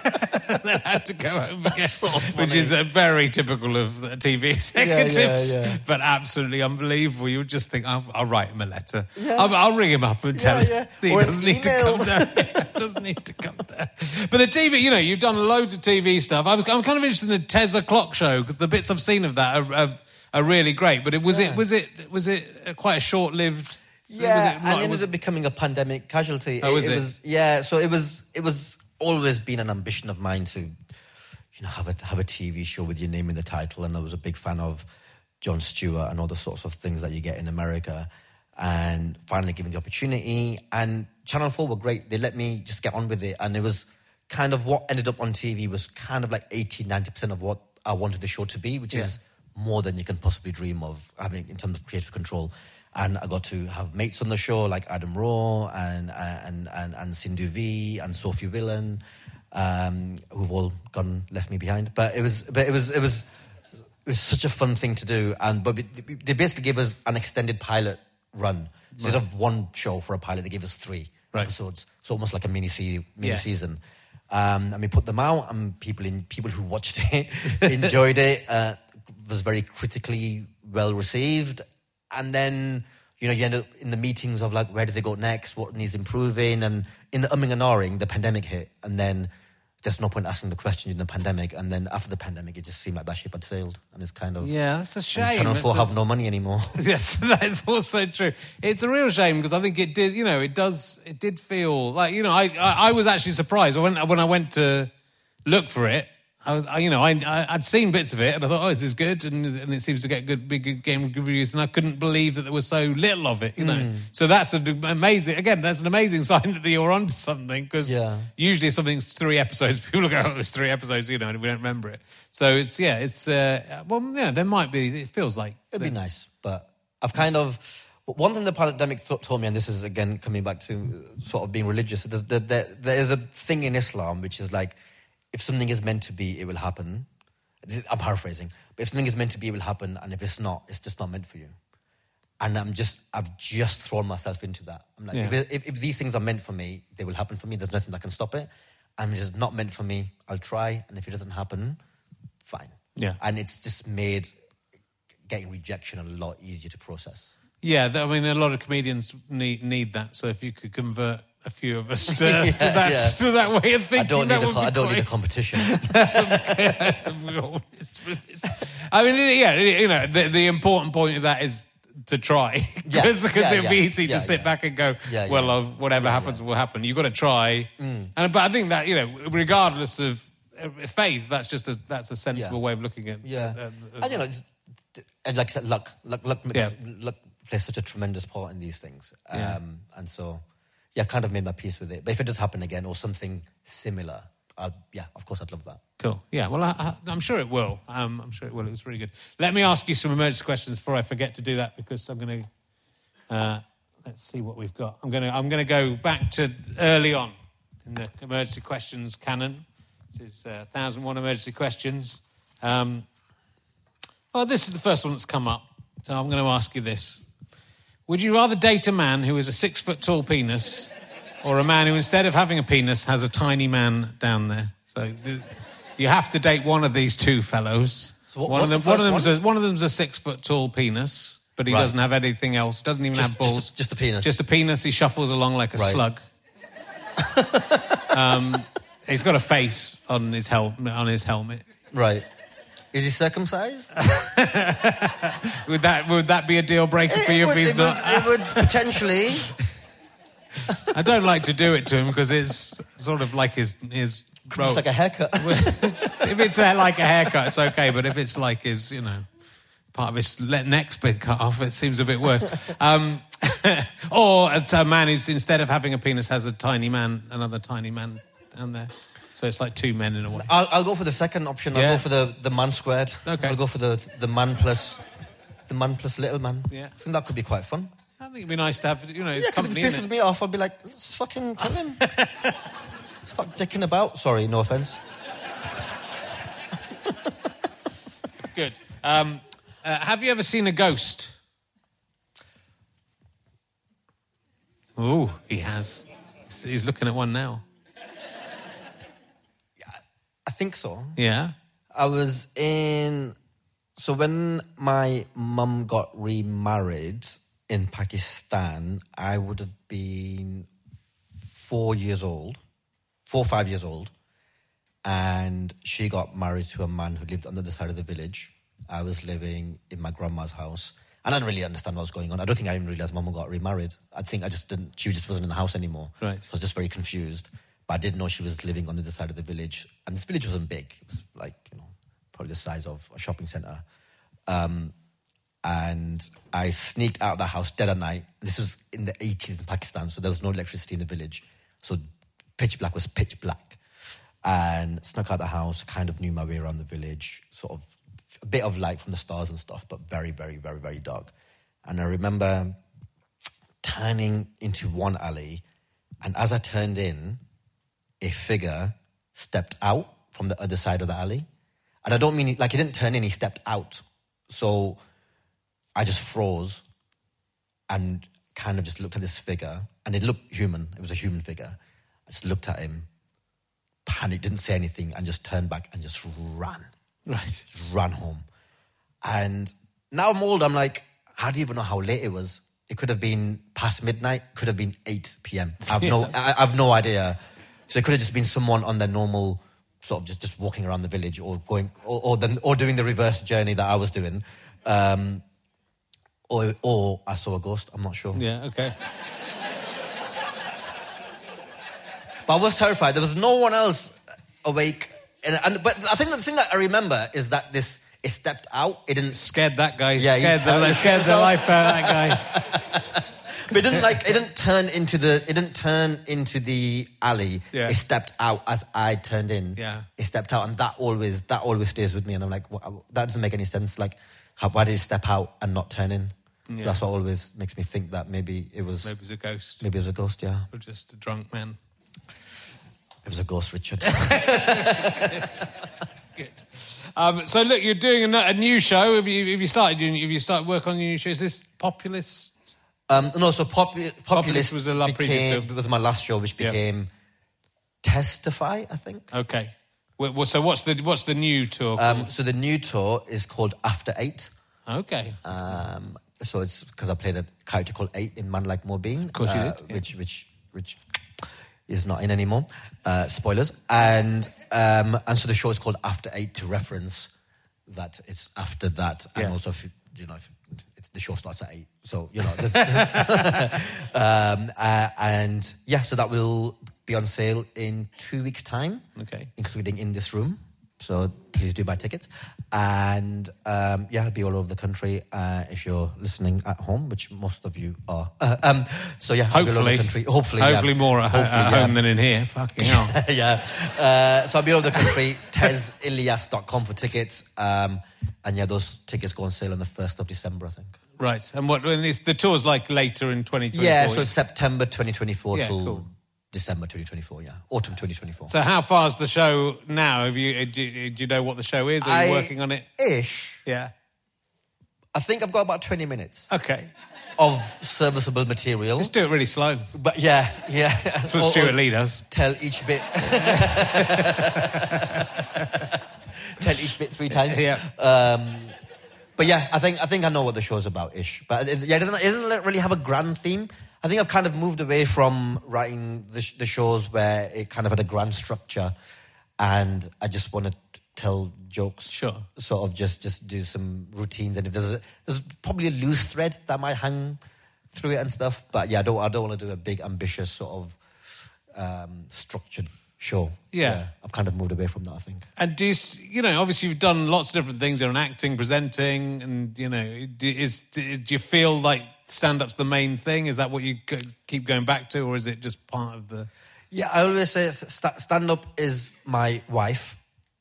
and (laughs) then had to go home again, which is uh, very typical of TV executives, yeah. but absolutely unbelievable. You would just think, I'll, I'll write him a letter. I'll, I'll ring him up and tell Yeah, him yeah. (laughs) he doesn't need to come down. (laughs) Yeah, doesn't need to come down. But the TV, you know, you've done loads of TV stuff. I was, I'm kind of interested in the Tez O'Clock Show because the bits I've seen of that are, are, are really great. But it was it was it was it quite a short lived. Yeah, it, and it ended was- up becoming a pandemic casualty. Oh, was it? was yeah. So it was it was always been an ambition of mine to, you know, have a have a TV show with your name in the title, and I was a big fan of Jon Stewart and all the sorts of things that you get in America. And finally given the opportunity, and Channel Four were great. They let me just get on with it, and it was kind of what ended up on TV was kind of like 80 90 percent of what I wanted the show to be, which is more than you can possibly dream of having in terms of creative control. And I got to have mates on the show like Adam Rowe and and and and Sindhu Vee and Sophie Willan, um, who've all gone left me behind. But it was but it was it was it was such a fun thing to do. And but they basically gave us an extended pilot run instead of one show for a pilot. They gave us three Right. episodes, so almost like a mini se- mini Yeah. season. Um, and we put them out, and people in people who watched it (laughs) enjoyed it. Uh, was very critically well received, and then you know you end up in the meetings of like where do they go next, what needs improving, and in the umming and ahhing, the pandemic hit, and then there's no point asking the question in the pandemic, and then after the pandemic, it just seemed like that ship had sailed, and it's kind of Yeah, that's a shame. Channel That's Four a- have no money anymore. (laughs) Yes, (laughs) that is also true. It's a real shame because I think it did. You know, it does. It did feel like you know. I I, I was actually surprised when when I went to look for it. I was, I, you know, I, I I'd seen bits of it and I thought, oh, this is good, and and it seems to get good, big good game reviews, and I couldn't believe that there was so little of it. You know, Hmm. so that's an amazing. Again, that's an amazing (laughs) sign that you're onto something because Yeah. usually if something's three episodes, (laughs) people go, oh, it was three episodes, you know, and we don't remember it. So it's yeah, it's uh, well, yeah, there might be. It feels like It'd be nice, but I've kind of one thing the pandemic th- told me, and this is again coming back to uh, sort of being religious. There, there, there is a thing in Islam which is like, if something is meant to be, it will happen. I'm paraphrasing, but if something is meant to be, it will happen, and if it's not, it's just not meant for you. And I'm just, I've just thrown myself into that. I'm like, Yeah. if, if, if these things are meant for me, they will happen for me. There's nothing that can stop it. And if it's not meant for me, I'll try. And if it doesn't happen, fine. Yeah. And it's just made getting rejection a lot easier to process. Yeah, I mean, a lot of comedians need need that. So if you could convert a few of us (laughs) to, Yeah, to that yeah. to that way of thinking, I don't need co- I don't need a great. competition. We're all honest with this. I mean, yeah, you know, the, the important point of that is to try because yeah, it'd be easy to sit back and go, Yeah, well, uh, whatever happens will happen. You've got to try. And but I think that you know, regardless of uh, faith, that's just a that's a sensible way of looking at. yeah. uh, uh, and you know, and like I said, luck, luck, luck, makes, luck plays such a tremendous part in these things. Um. And so, yeah, I've kind of made my peace with it. But if it does happen again or something similar, I'd, yeah, of course I'd love that. Cool. Yeah. Well, I, I, I'm sure it will. Um, I'm sure it will. It was really good. Let me ask you some emergency questions before I forget to do that because I'm going to. Uh, let's see what we've got. I'm going to. I'm going to go back to early on in the emergency questions canon. This is uh, thousand one emergency questions. Um, well, this is the first one that's come up, so I'm going to ask you this: Would you rather date a man who is a six foot tall penis? or a man who, instead of having a penis, has a tiny man down there. So th- you have to date one of these two fellows. So what- one of them, the one of them's one? a, one of them's a six foot tall penis, but he Right. doesn't have anything else. Doesn't even Just- have balls. just a- just a penis. Just a penis. He shuffles along like a Right. slug. (laughs) um, he's got a face on his hel- on his helmet. Right. Is he circumcised? (laughs) Would that would that be a deal breaker for you it, if he's it, not? would, it would potentially. (laughs) I don't like to do it to him because it's sort of like his his. It's like a haircut. (laughs) if it's uh, like a haircut, it's okay. But if it's like his, you know, part of his neck's been cut off. It seems a bit worse. Um, or a, a man who's instead of having a penis has a tiny man, another tiny man down there. So it's like two men in a way. I'll, I'll go for the second option. I'll Yeah. go for the, the man squared. Okay. I'll go for the the man plus the man plus little man. Yeah. I think that could be quite fun. I think it'd be nice to have, you know, his Yeah, because if company. it pisses it? me off, I'd be like, let's fucking tell him. (laughs) Stop dicking about. Sorry, no offense. Good. Um, uh, have you ever seen a ghost? Oh, he has. He's looking at one now. I think so. Yeah. I was in. So when my mum got remarried in Pakistan, I would have been four years old, four or five years old, and she got married to a man who lived on the other side of the village. I was living in my grandma's house, and I didn't really understand what was going on. I don't think I even realized mum got remarried. I think I just didn't. She just wasn't in the house anymore. Right. So I was just very confused. But I didn't know she was living on the other side of the village, and this village wasn't big. It was like you know probably the size of a shopping center. Um, and I sneaked out of the house dead at night. This was in the 80s in Pakistan, so there was no electricity in the village. So pitch black was pitch black. And snuck out the house, kind of knew my way around the village, sort of a bit of light from the stars and stuff, but very, very, very, very dark. And I remember turning into one alley, and as I turned in, a figure stepped out from the other side of the alley. And I don't mean like he didn't turn in, he stepped out. So I just froze and kind of just looked at this figure, and it looked human. It was a human figure. I just looked at him, panicked, didn't say anything, and just turned back and just ran, Right. just ran home. And now I'm old. I'm like, how do you even know how late it was? It could have been past midnight. Could have been 8 p.m. I've no, (laughs) I, I've no idea. So it could have just been someone on their normal sort of just, just walking around the village or going or or, the, or doing the reverse journey that I was doing. Um, or, or I saw a ghost. I'm not sure. Yeah, okay. But I was terrified. There was no one else awake. And, and but I think the thing that I remember is that this it stepped out. It didn't. Scared that guy. Yeah, scared the, scared the (laughs) life out of that guy. (laughs) But it didn't like. It didn't turn into the. It didn't turn into the alley. Yeah. It stepped out as I turned in. Yeah. It stepped out, and that always that always stays with me. And I'm like, "Wha- that doesn't make any sense. Like, how, why did it step out and not turn in? So that's what always makes me think that maybe it was Maybe it was a ghost. maybe it was a ghost. Yeah, Or just a drunk man. it was a ghost, Richard. (laughs) (laughs) Good. Um, so look, you're doing a, a new show. Have you, have you started? Have you started work on your new show? Is this Populist? Um, no, so Popu- Populist, was the la- previous became, was my last show, which became Testify, I think. Okay. Well, so what's the what's the new tour? Um, so the new tour is called After Eight. okay. Um, so it's because I played a character called Eight in Man Like Mobeen, of course you did, yeah. which which which is not in anymore. Uh, spoilers. And um, and so the show is called After Eight to reference that it's after that, and Yeah. also if you, you know if the show starts at eight, so you know. There's, there's (laughs) um, uh, and yeah, so that will be on sale in two weeks' time Okay. including in this room. So please do buy tickets. And um, yeah, I'll be all over the country uh, if you're listening at home, which most of you are. Uh, (laughs) um, so yeah, I'll be all over Hopefully, the country. Hopefully, yeah. hopefully more at, Hopefully, at yeah. home than in here. Fucking hell. (laughs) yeah. Uh, so I'll be all over the country. TezIlyas.com for tickets. Um, and yeah, those tickets go on sale on the 1st of December, I think. Right. And what? And it's, the tour's like later in 2024. Yeah, so it's September 2024 Yeah, till cool. December 2024, yeah. Autumn 2024. So how far's the show now? Have you uh, do, you- do you know what the show is? Are you I- working on it? Ish. Yeah. I think I've got about 20 minutes Okay. of serviceable material. Just do it really slow. But yeah, yeah. That's what Or- Stewart Lee does. Tell each bit. (laughs) tell each bit three times. (laughs) Yeah. Um, but yeah, I think I think I know what the show's about ish. But it, yeah, it doesn't, it doesn't really have a grand theme. I think I've kind of moved away from writing the, sh- the shows where it kind of had a grand structure, and I just want to tell jokes. Sure. Sort of just just do some routines, and if there's a, there's probably a loose thread that might hang through it and stuff. But yeah, I don't I don't want to do a big ambitious sort of um, structured show. Yeah. I've kind of moved away from that. I think. And do you, you know, obviously you've done lots of different things. You're an acting, presenting, and you know, do, is do, do you feel like stand-up's the main thing? Is that what you keep going back to, or is it just part of the? Yeah, I always say st- stand up is my wife,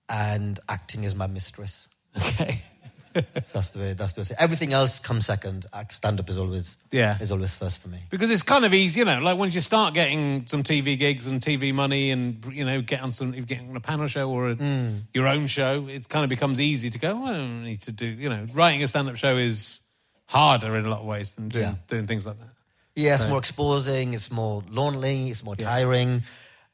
and acting is my mistress. (laughs) Okay. (laughs) So that's the way. That's the way. I say. Everything else comes second. Stand up is always Yeah. is always first for me. Because it's kind of easy, you know, like once you start getting some TV gigs and TV money and, you know, get on some, if you get on a panel show or a, Mm. your own show, it kind of becomes easy to go, "Oh, I don't need to do, you know, writing a stand up show is harder in a lot of ways than doing, Yeah. doing things like that. Yeah, it's So- more exposing. It's more lonely. It's more tiring.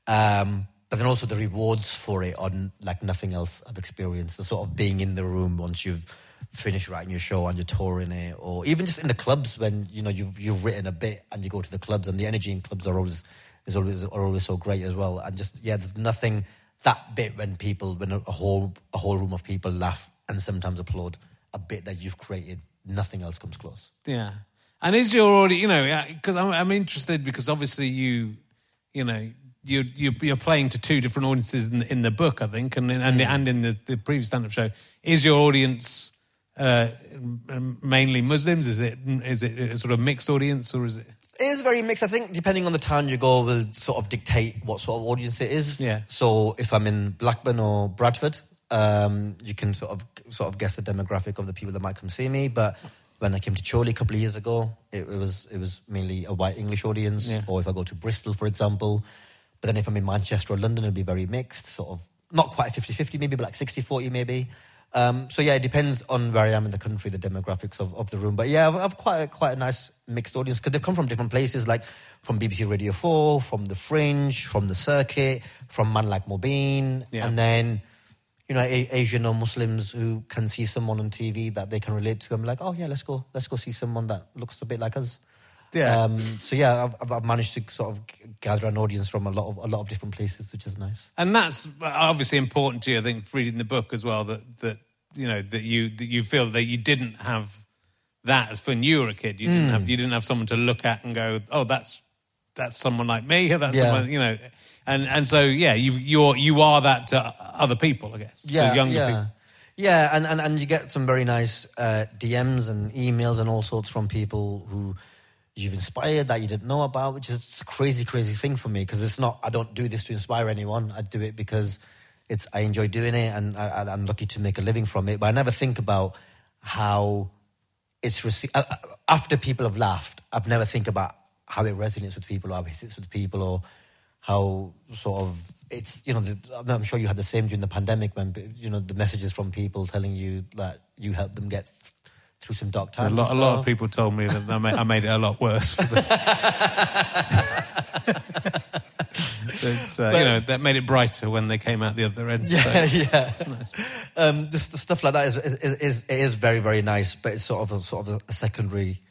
Um, but then also the rewards for it are like nothing else I've experienced. The sort of being in the room once you've finished writing your show and you're touring it, or even just in the clubs when you know you've you've written a bit and you go to the clubs and the energy in clubs are always is always are always so great as well. And just yeah, there's nothing that bit when people when a whole a whole room of people laugh and sometimes applaud a bit that you've created. Nothing else comes close. Yeah. And is your audience, you know, because I'm, I'm interested because obviously you, you know, you, you, you're playing to two different audiences in, in the book, I think, and, and, and in the, the previous stand up show. Is your audience uh, mainly Muslims? Is it, is it a sort of mixed audience or is it? It is very mixed. I think depending on the town you go will sort of dictate what sort of audience it is. Yeah. So if I'm in Blackburn or Bradford, um, you can sort of sort of guess the demographic of the people that might come see me. But when I came to Chorley a couple of years ago, it, it was it was mainly a white English audience. Yeah. Or if I go to Bristol, for example. But then if I'm in Manchester or London, it'll be very mixed, sort of not quite 50-50 maybe, but like 60-40 maybe. Um, so yeah, it depends on where I am in the country, the demographics of, of the room. But yeah, I've, I've quite a, quite a nice mixed audience because they've come from different places, like from BBC Radio Four, from the Fringe, from the Circuit, from Man Like Mobeen, Yeah. and then you know a- Asian or Muslims who can see someone on TV that they can relate to. I'm like, oh yeah, let's go, let's go see someone that looks a bit like us. Yeah. Um, so yeah, I've- I've, managed to sort of gather an audience from a lot of a lot of different places, which is nice. And that's obviously important to you, I think, reading the book as well, that, that you know, that you, that you feel that you didn't have that as when you were a kid. You didn't Hmm. have, you didn't have someone to look at and go, oh, that's, that's someone like me. That's Yeah. someone, you know, and, and so, yeah, you, you're, you are that to other people, I guess. to yeah, younger yeah. people. Yeah, and, and, and you get some very nice uh, DMs and emails and all sorts from people who you've inspired that you didn't know about, which is a crazy, crazy thing for me because it's not, I don't do this to inspire anyone. I do it because it's, I enjoy doing it and I, I'm lucky to make a living from it. But I never think about how it's received. After people have laughed, I've never think about how it resonates with people or how it sits with people or how sort of it's you know I'm sure you had the same during the pandemic when you know the messages from people telling you that you helped them get through some dark A times. lot, a lot of people told me that I made, I made it a lot worse. For them. (laughs) But, uh, you know, that made it brighter when they came out the other end. Yeah, so- yeah. Um, just the stuff like that is, is, is, is very very nice, but it's sort of a sort of a secondary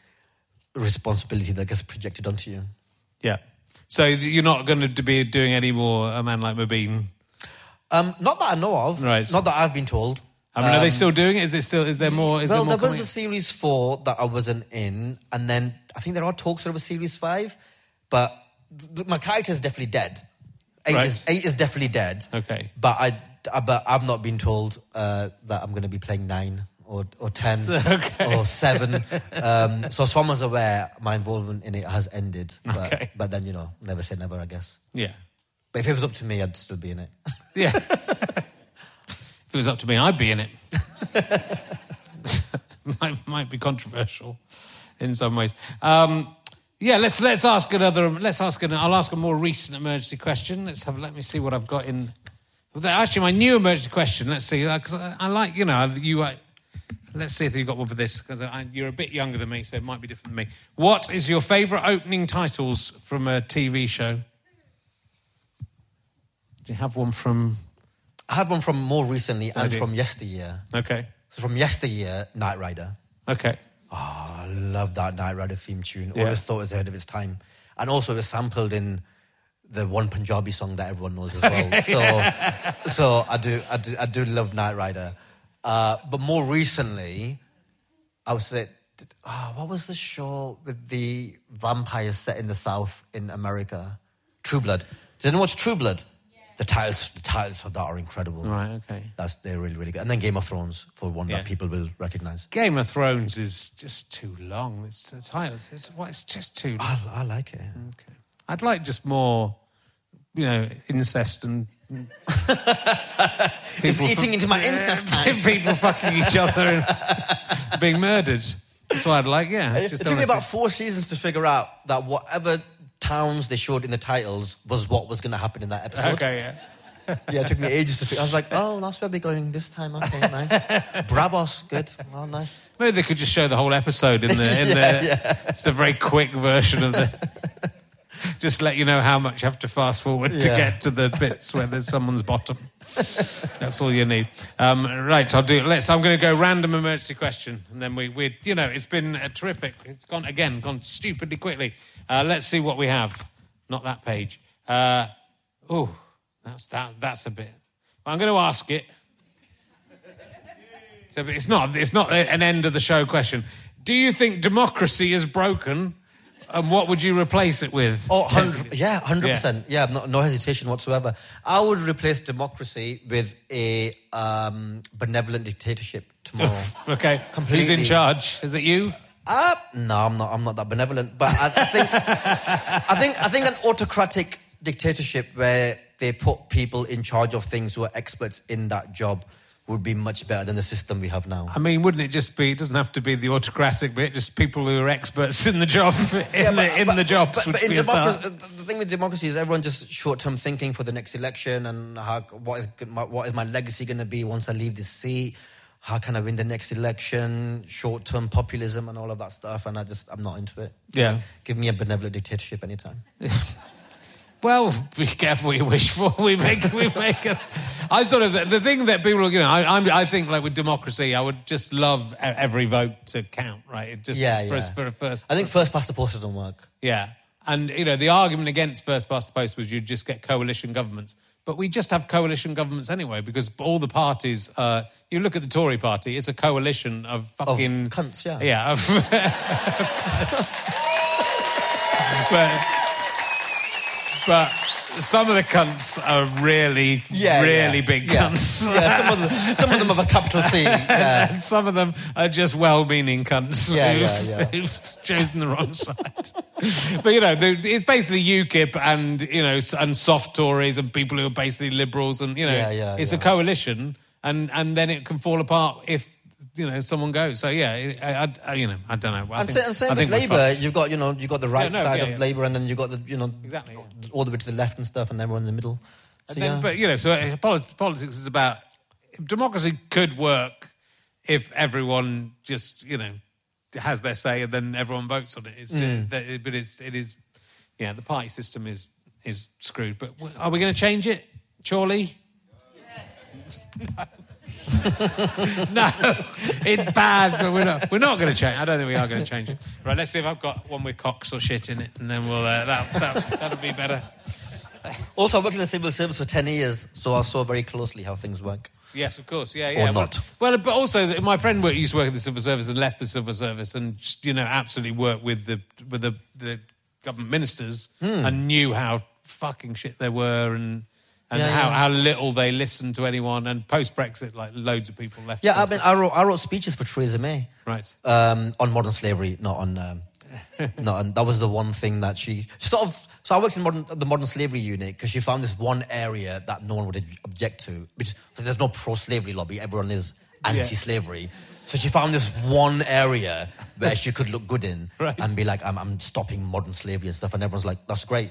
responsibility that gets projected onto you. Yeah. So you're not going to be doing any more A Man Like Mobeen? Um, not that I know of. Right. Not that I've been told. I mean, are they Um, still doing it? Is it still? Is there more? Is well, there there was a series four that I wasn't in, and then I think there are talks of a series five, but th- my character is definitely dead. Eight, Right. is, eight is definitely dead. Okay. but I, I- but I've not been told uh, that I'm going to be playing nine or or ten (laughs) Okay. or seven. um, so as far as aware, my involvement in it has ended. But, Okay. but then you know, never say never, I guess. Yeah. But if it was up to me, I'd still be in it. Yeah. (laughs) if it was up to me, I'd be in it. (laughs) might, might be controversial in some ways. Um, yeah, let's let's ask another. Let's ask an. I'll ask a more recent emergency question. Let's have. Let me see what I've got in. Actually, my new emergency question. Let's see, because I, I like you know you. Uh, let's see if you've got one for this because you're a bit younger than me, so it might be different than me. What is your favourite opening titles from a TV show? Do you have one from? I have one from more recently and from yesteryear. Okay. So from yesteryear, Knight Rider. Okay. Oh, I love that Knight Rider theme tune. Yeah. Always thought it was ahead of its time. And also it was sampled in the one Punjabi song that everyone knows as well. (laughs) So so I do I do I do love Knight Rider. Uh, but more recently, I was at oh, what was the show with the vampires set in the South in America? True Blood. Did anyone watch True Blood? The titles, the titles for that are incredible. Right, okay. That's they're really really good. And then Game of Thrones for one Yeah. that people will recognize. Game of Thrones is just too long. It's, it's, it's, it's, well, it's just too long. I, I like it. Okay. I'd like just more, you know, incest and. (laughs) It's people eating into my incest (laughs) time. people fucking each other and being murdered. That's what I'd like, yeah. It Just took me about four seasons to figure out that whatever towns they showed in the titles was what was going to happen in that episode. Okay, yeah. (laughs) Yeah, it took me ages to figure. I was like, oh, that's where we're going this time. Okay, nice. (laughs) Braavos, good. Oh, nice. Maybe they could just show the whole episode in the in (laughs) the. Yeah. It's a very quick version of the. (laughs) just let you know how much you have to fast forward to get to the bits where there's someone's bottom. That's all you need. Um, right, I'll do. Let's. I'm going to go random emergency question, and then we, we, you know, it's been uh, terrific. It's gone again, gone stupidly quickly. Uh, let's see what we have. Not that page. Uh, oh, that's that. That's a bit. I'm going to ask it. So it's not. It's not an end of the show question. Do you think democracy is broken? And what would you replace it with? Oh, 100, yeah, 100%. Yeah. Yeah, no, no hesitation whatsoever. I would replace democracy with a um, benevolent dictatorship tomorrow. (laughs) Okay. Completely. Who's in charge? Is it you? Uh, no, I'm not. I'm not that benevolent. But I, I think, I think, I think an autocratic dictatorship where they put people in charge of things who are experts in that job would be much better than the system we have now. I mean, wouldn't it just be? It doesn't have to be the autocratic bit. Just people who are experts in the job, (laughs) in Yeah, the in the jobs. But, but in be a start. democracy, the thing with democracy is everyone just short-term thinking for the next election and how, what is my, what is my legacy going to be once I leave this seat? How can I win the next election? Short-term populism and all of that stuff, and I just I'm not into it. Yeah. give me a benevolent dictatorship anytime. (laughs) Well, be careful what you wish for. We make, we make it. I sort of the, the thing that people, you know, I, I'm, I think like with democracy, I would just love every vote to count, right? It just Yeah, for, yeah. for a first. I think first past the post doesn't work. Yeah, and you know the argument against first past the post was you'd just get coalition governments, but we just have coalition governments anyway because all the parties. Uh, you look at the Tory party; it's a coalition of fucking cunts, yeah. yeah. Of, (laughs) (laughs) but but some of the cunts are really Yeah, really yeah. big Yeah. cunts. Yeah, some of them, some of them have a capital C. Yeah. and (laughs) some of them are just well-meaning cunts Yeah, who've, yeah, yeah. (laughs) who've chosen the wrong side. (laughs) but you know, it's basically UKIP and you know and soft Tories and people who are basically liberals, and you know, Yeah, yeah, it's a coalition, and and then it can fall apart if you know someone goes. So yeah, I, I, I- you know, I don't know. I And, think, sa- and same I with think we're Labour, fucked. you've got you know you've got the right no, side yeah, of yeah. Labour, and then you've got the you know Exactly, yeah. all the way to the left and stuff, and everyone in the middle. So, then, yeah. But you know, so uh, politics is about democracy could work if everyone just you know has their say and then everyone votes on it. It's, uh, that- but it's it is yeah the party system is is screwed. But are we going to change it, Charlie? (laughs) (laughs) no, it's bad, but we're not. We're not going to change. I don't think we are going to change it. Right, let's see if I've got one with cocks or shit in it, and then we'll uh, that, that that'll be better. (laughs) Also, I worked in the civil service for 10 years, so I saw very closely how things work. Yes, of course. Yeah, yeah. Or not. Well, well, but also my friend used to work in the civil service and left the civil service, and you know, absolutely worked with the with the, the government ministers Hmm. and knew how fucking shit they were and. And Yeah, how, yeah. how little they listened to anyone, and post Brexit, like loads of people left. Yeah, I mean, I wrote, I wrote speeches for Theresa May. Right. Um, on modern slavery, not on. Um, (laughs) not on. That was the one thing that she, she sort of. So I worked in modern, the modern slavery unit because she found this one area that no one would object to, which there's no pro-slavery lobby. Everyone is anti-slavery. So she found this one area where she could look good in (laughs) Right. and be like, I'm, I'm stopping modern slavery and stuff. And everyone's like, that's great.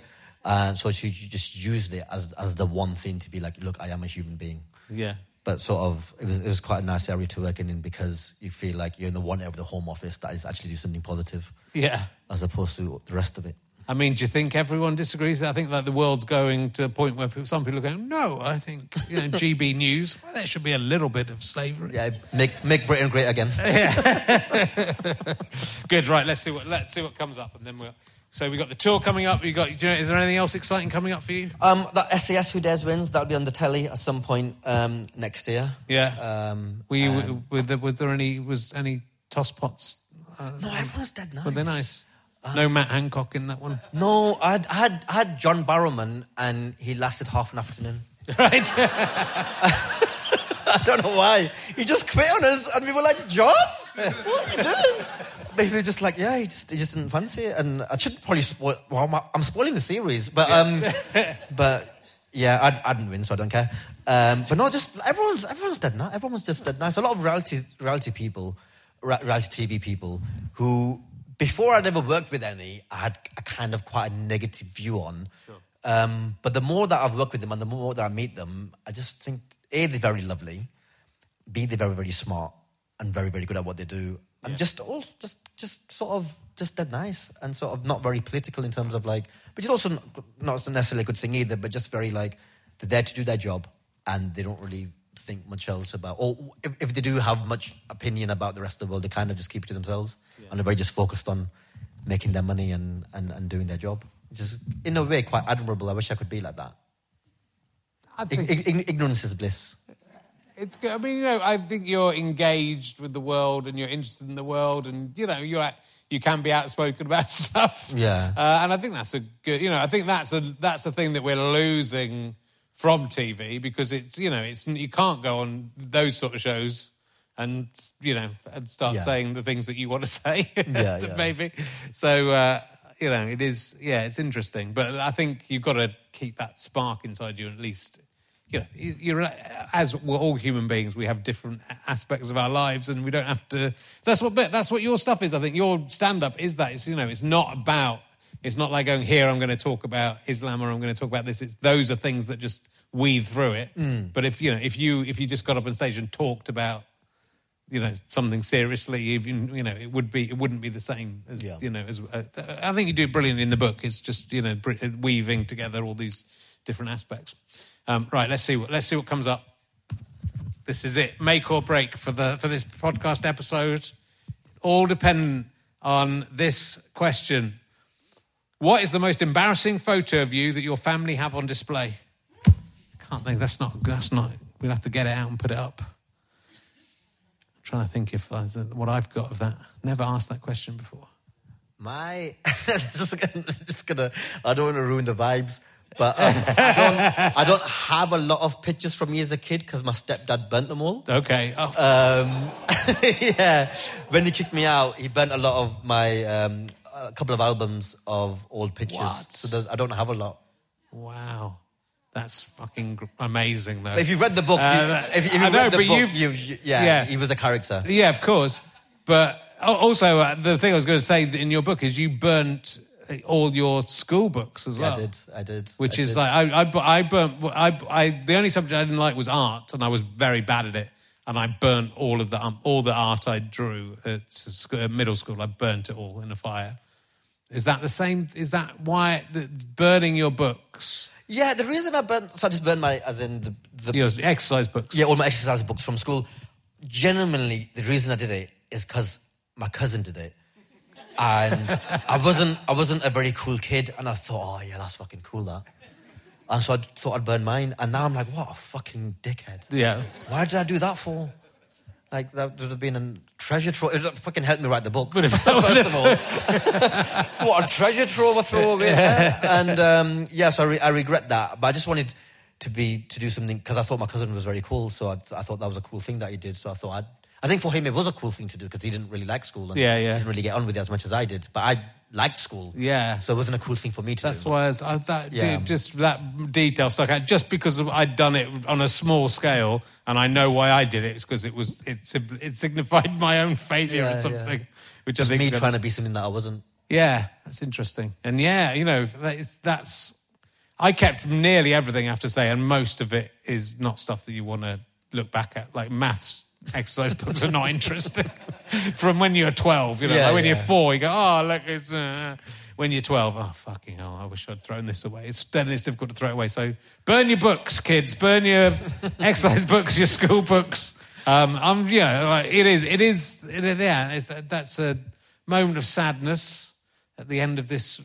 And so she, she just used it as, as the one thing to be like, look, I am a human being Yeah. but sort of it was it was quite a nice area to work in because you feel like you're in the one area of the home office that is actually doing something positive Yeah. as opposed to the rest of it. I mean, do you think everyone disagrees? I think that the world's going to a point where people, some people are going, no, I think, you know, GB (laughs) News, well, there should be a little bit of slavery. Yeah, make make Britain great again. yeah. (laughs) (laughs) Good, right. Let's see what let's see what comes up, and then we'll. So we've got the tour coming up. You got. You know, is there anything else exciting coming up for you? Um, that SAS Who Dares Wins that'll be on the telly at some point um, next year. Yeah. Um, Were you? and- were there, was there any? Was any toss pots? no, everyone's dead nice. Were they nice? no Matt Hancock in that one. No, I had, I had I had John Barrowman and he lasted half an afternoon. (laughs) (laughs) Right? I don't know why. He just quit on us, and we were like, John, what are you doing? Maybe we're just like, yeah, he just, he just didn't fancy it. And I should probably spoil, well, I'm, I'm spoiling the series, but, um, (laughs) but yeah, I, I didn't win, so I don't care. Um, but no, just everyone's, everyone's dead now. Everyone's just dead nice. A lot of reality, reality people, ra- reality TV people who, before I'd ever worked with any, I had a kind of quite a negative view on. Um, but the more that I've worked with them and the more that I meet them, I just think A, they're very lovely, B, they're very, very smart and very, very good at what they do. And just all just just sort of just dead nice and sort of not very political in terms of like which is also not, not necessarily a good thing either, but just very like they're there to do their job and they don't really think much else about or if, if they do have much opinion about the rest of the world, they kind of just keep it to themselves and they're very just focused on making their money and, and, and doing their job. Which is in a way quite admirable. I wish I could be like that. I think ig- ig- ignorance is bliss. It's good. I mean, you know, I think you're engaged with the world and you're interested in the world and, you know, you're at, you can be outspoken about (laughs) stuff. Yeah. Uh, and I think that's a good, you know, I think that's a, that's a thing that we're losing from TV because it's, you know, it's, you can't go on those sort of shows and, you know, and start Yeah. saying the things that you want to (laughs) say. Yeah, yeah. (laughs) Maybe. So, uh, you know, it is, yeah, it's interesting. But I think you've got to keep that spark inside you at least you know, you're as we're all human beings, we have different aspects of our lives, and we don't have to. That's what that's what your stuff is. I think your stand up is that. It's you know, it's not about. It's not like going here. I'm going to talk about Islam, or I'm going to talk about this. It's those are things that just weave through it. But if you know, if you if you just got up on stage and talked about you know something seriously even you know it would be it wouldn't be the same as Yeah. you know as uh, i think you do brilliant in the book it's just you know br- weaving together all these different aspects um, right let's see what let's see what comes up. This is it. Make or break for the for this podcast episode. All dependent on this question. What is the most embarrassing photo of you that your family have on display? Can't think. That's not that's not we'll have to get it out and put it up. I'm trying to think if a, what I've got of that. Never asked that question before. My, (laughs) this is gonna, this is gonna, I don't want to ruin the vibes, but um, I, don't, I don't have a lot of pictures from me as a kid because my stepdad burnt them all. Okay. Oh, Um, (laughs) yeah, when he kicked me out, he burnt a lot of my, um, a couple of albums of old pictures. What? So I don't have a lot. wow. That's fucking amazing, though. But if you read the book, Uh, you, if, if you I read know, the book, you've- you, you- yeah, yeah. he was a character. yeah, of course. But also, uh, the thing I was going to say in your book is you burnt uh, all your school books as well. I did, I did. Which I is did. like I, I, I burnt. I, I, the only subject I didn't like was art, and I was very bad at it. And I burnt all of the um, all the art I drew at sc- uh, middle school. I burnt it all in a fire. Is that the same? Is that why the, burning your books, Yeah, the reason I burnt, so I just burned my, as in the, the your exercise books? Yeah, all my exercise books from school. Genuinely, the reason I did it is because my cousin did it, and I wasn't I wasn't a very cool kid, and I thought, oh yeah, that's fucking cool that. And so I thought I'd burn mine, and now I'm like, what a fucking dickhead. Yeah. Why did I do that for? Like that would have been a treasure trove. It would have fucking helped me write the book. Would have- First of all, (laughs) what a treasure trove I throw away. And um, yeah, so I, re- I regret that. But I just wanted to be to do something because I thought my cousin was very cool. So I, I thought that was a cool thing that he did. So I thought I'd, I think for him it was a cool thing to do because he didn't really like school and Yeah, yeah. didn't really get on with it as much as I did. But I liked school. Yeah. So it wasn't a cool thing for me to That's do. why I was, I, that Yeah. dude, just that detail stuck out. Just because I'd done it on a small scale, and I know why I did it. It's because it was it, it signified (laughs) my own failure Yeah, or yeah. something. Which Just I think me trying to be something that I wasn't. Yeah, that's interesting. And yeah, you know, that's. I kept nearly everything, I have to say, and most of it is not stuff that you want to look back at. Like maths exercise books are not interesting. (laughs) From when you're 12, you know, Yeah, like when you're four, you go, oh, look, it's. Uh, when you're 12, oh, fucking hell, I wish I'd thrown this away. It's, then it's difficult to throw it away. So burn your books, kids. Burn your (laughs) exercise books, your school books. Um, I'm, you know, like, it is, it is, it, yeah, it's, that's a moment of sadness at the end of this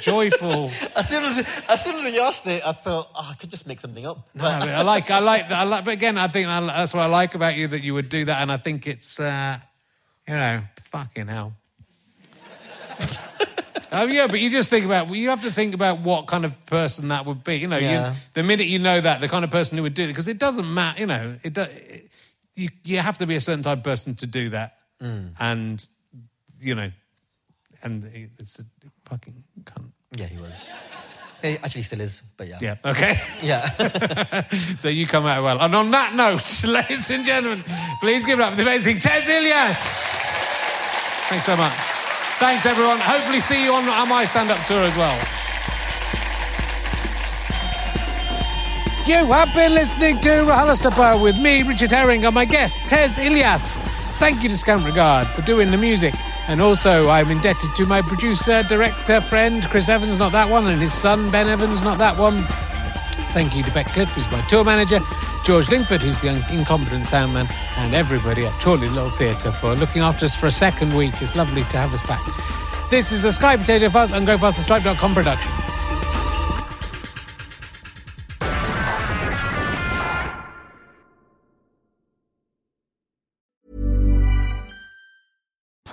joyful. (laughs) As soon as as soon as you asked it, I thought oh, I could just make something up. No, I, like, I like, (laughs) I like, but again, I think I, that's what I like about you that you would do that, and I think it's, uh, you know, fucking hell. (laughs) Oh yeah, but you just think about. You have to think about what kind of person that would be. You know, Yeah. you, the minute you know that, the kind of person who would do it, because it doesn't matter. You know, it, do, it you you have to be a certain type of person to do that, Mm. and you know, and it's a fucking cunt. Yeah, he was. He actually still is, but yeah. Yeah. Okay. (laughs) Yeah. (laughs) so you come out well. And on that note, (laughs) ladies and gentlemen, please give it up for the amazing Tez Ilyas. Thanks so much. Thanks, everyone. Hopefully, see you on, my stand up tour as well. You have been listening to RHLSTP with me, Richard Herring, and my guest, Tez Ilyas. Thank you to Scant Regard for doing the music. And also, I'm indebted to my producer, director, friend, Chris Evans, not that one, and his son, Ben Evans, not that one. Thank you to Beck Cliff, who's my tour manager, George Lingford, who's the incompetent soundman, and everybody at Chorley Little Theatre for looking after us for a second week. It's lovely to have us back. This is a Sky Potato Fuzz and GoFasterStripe.com production.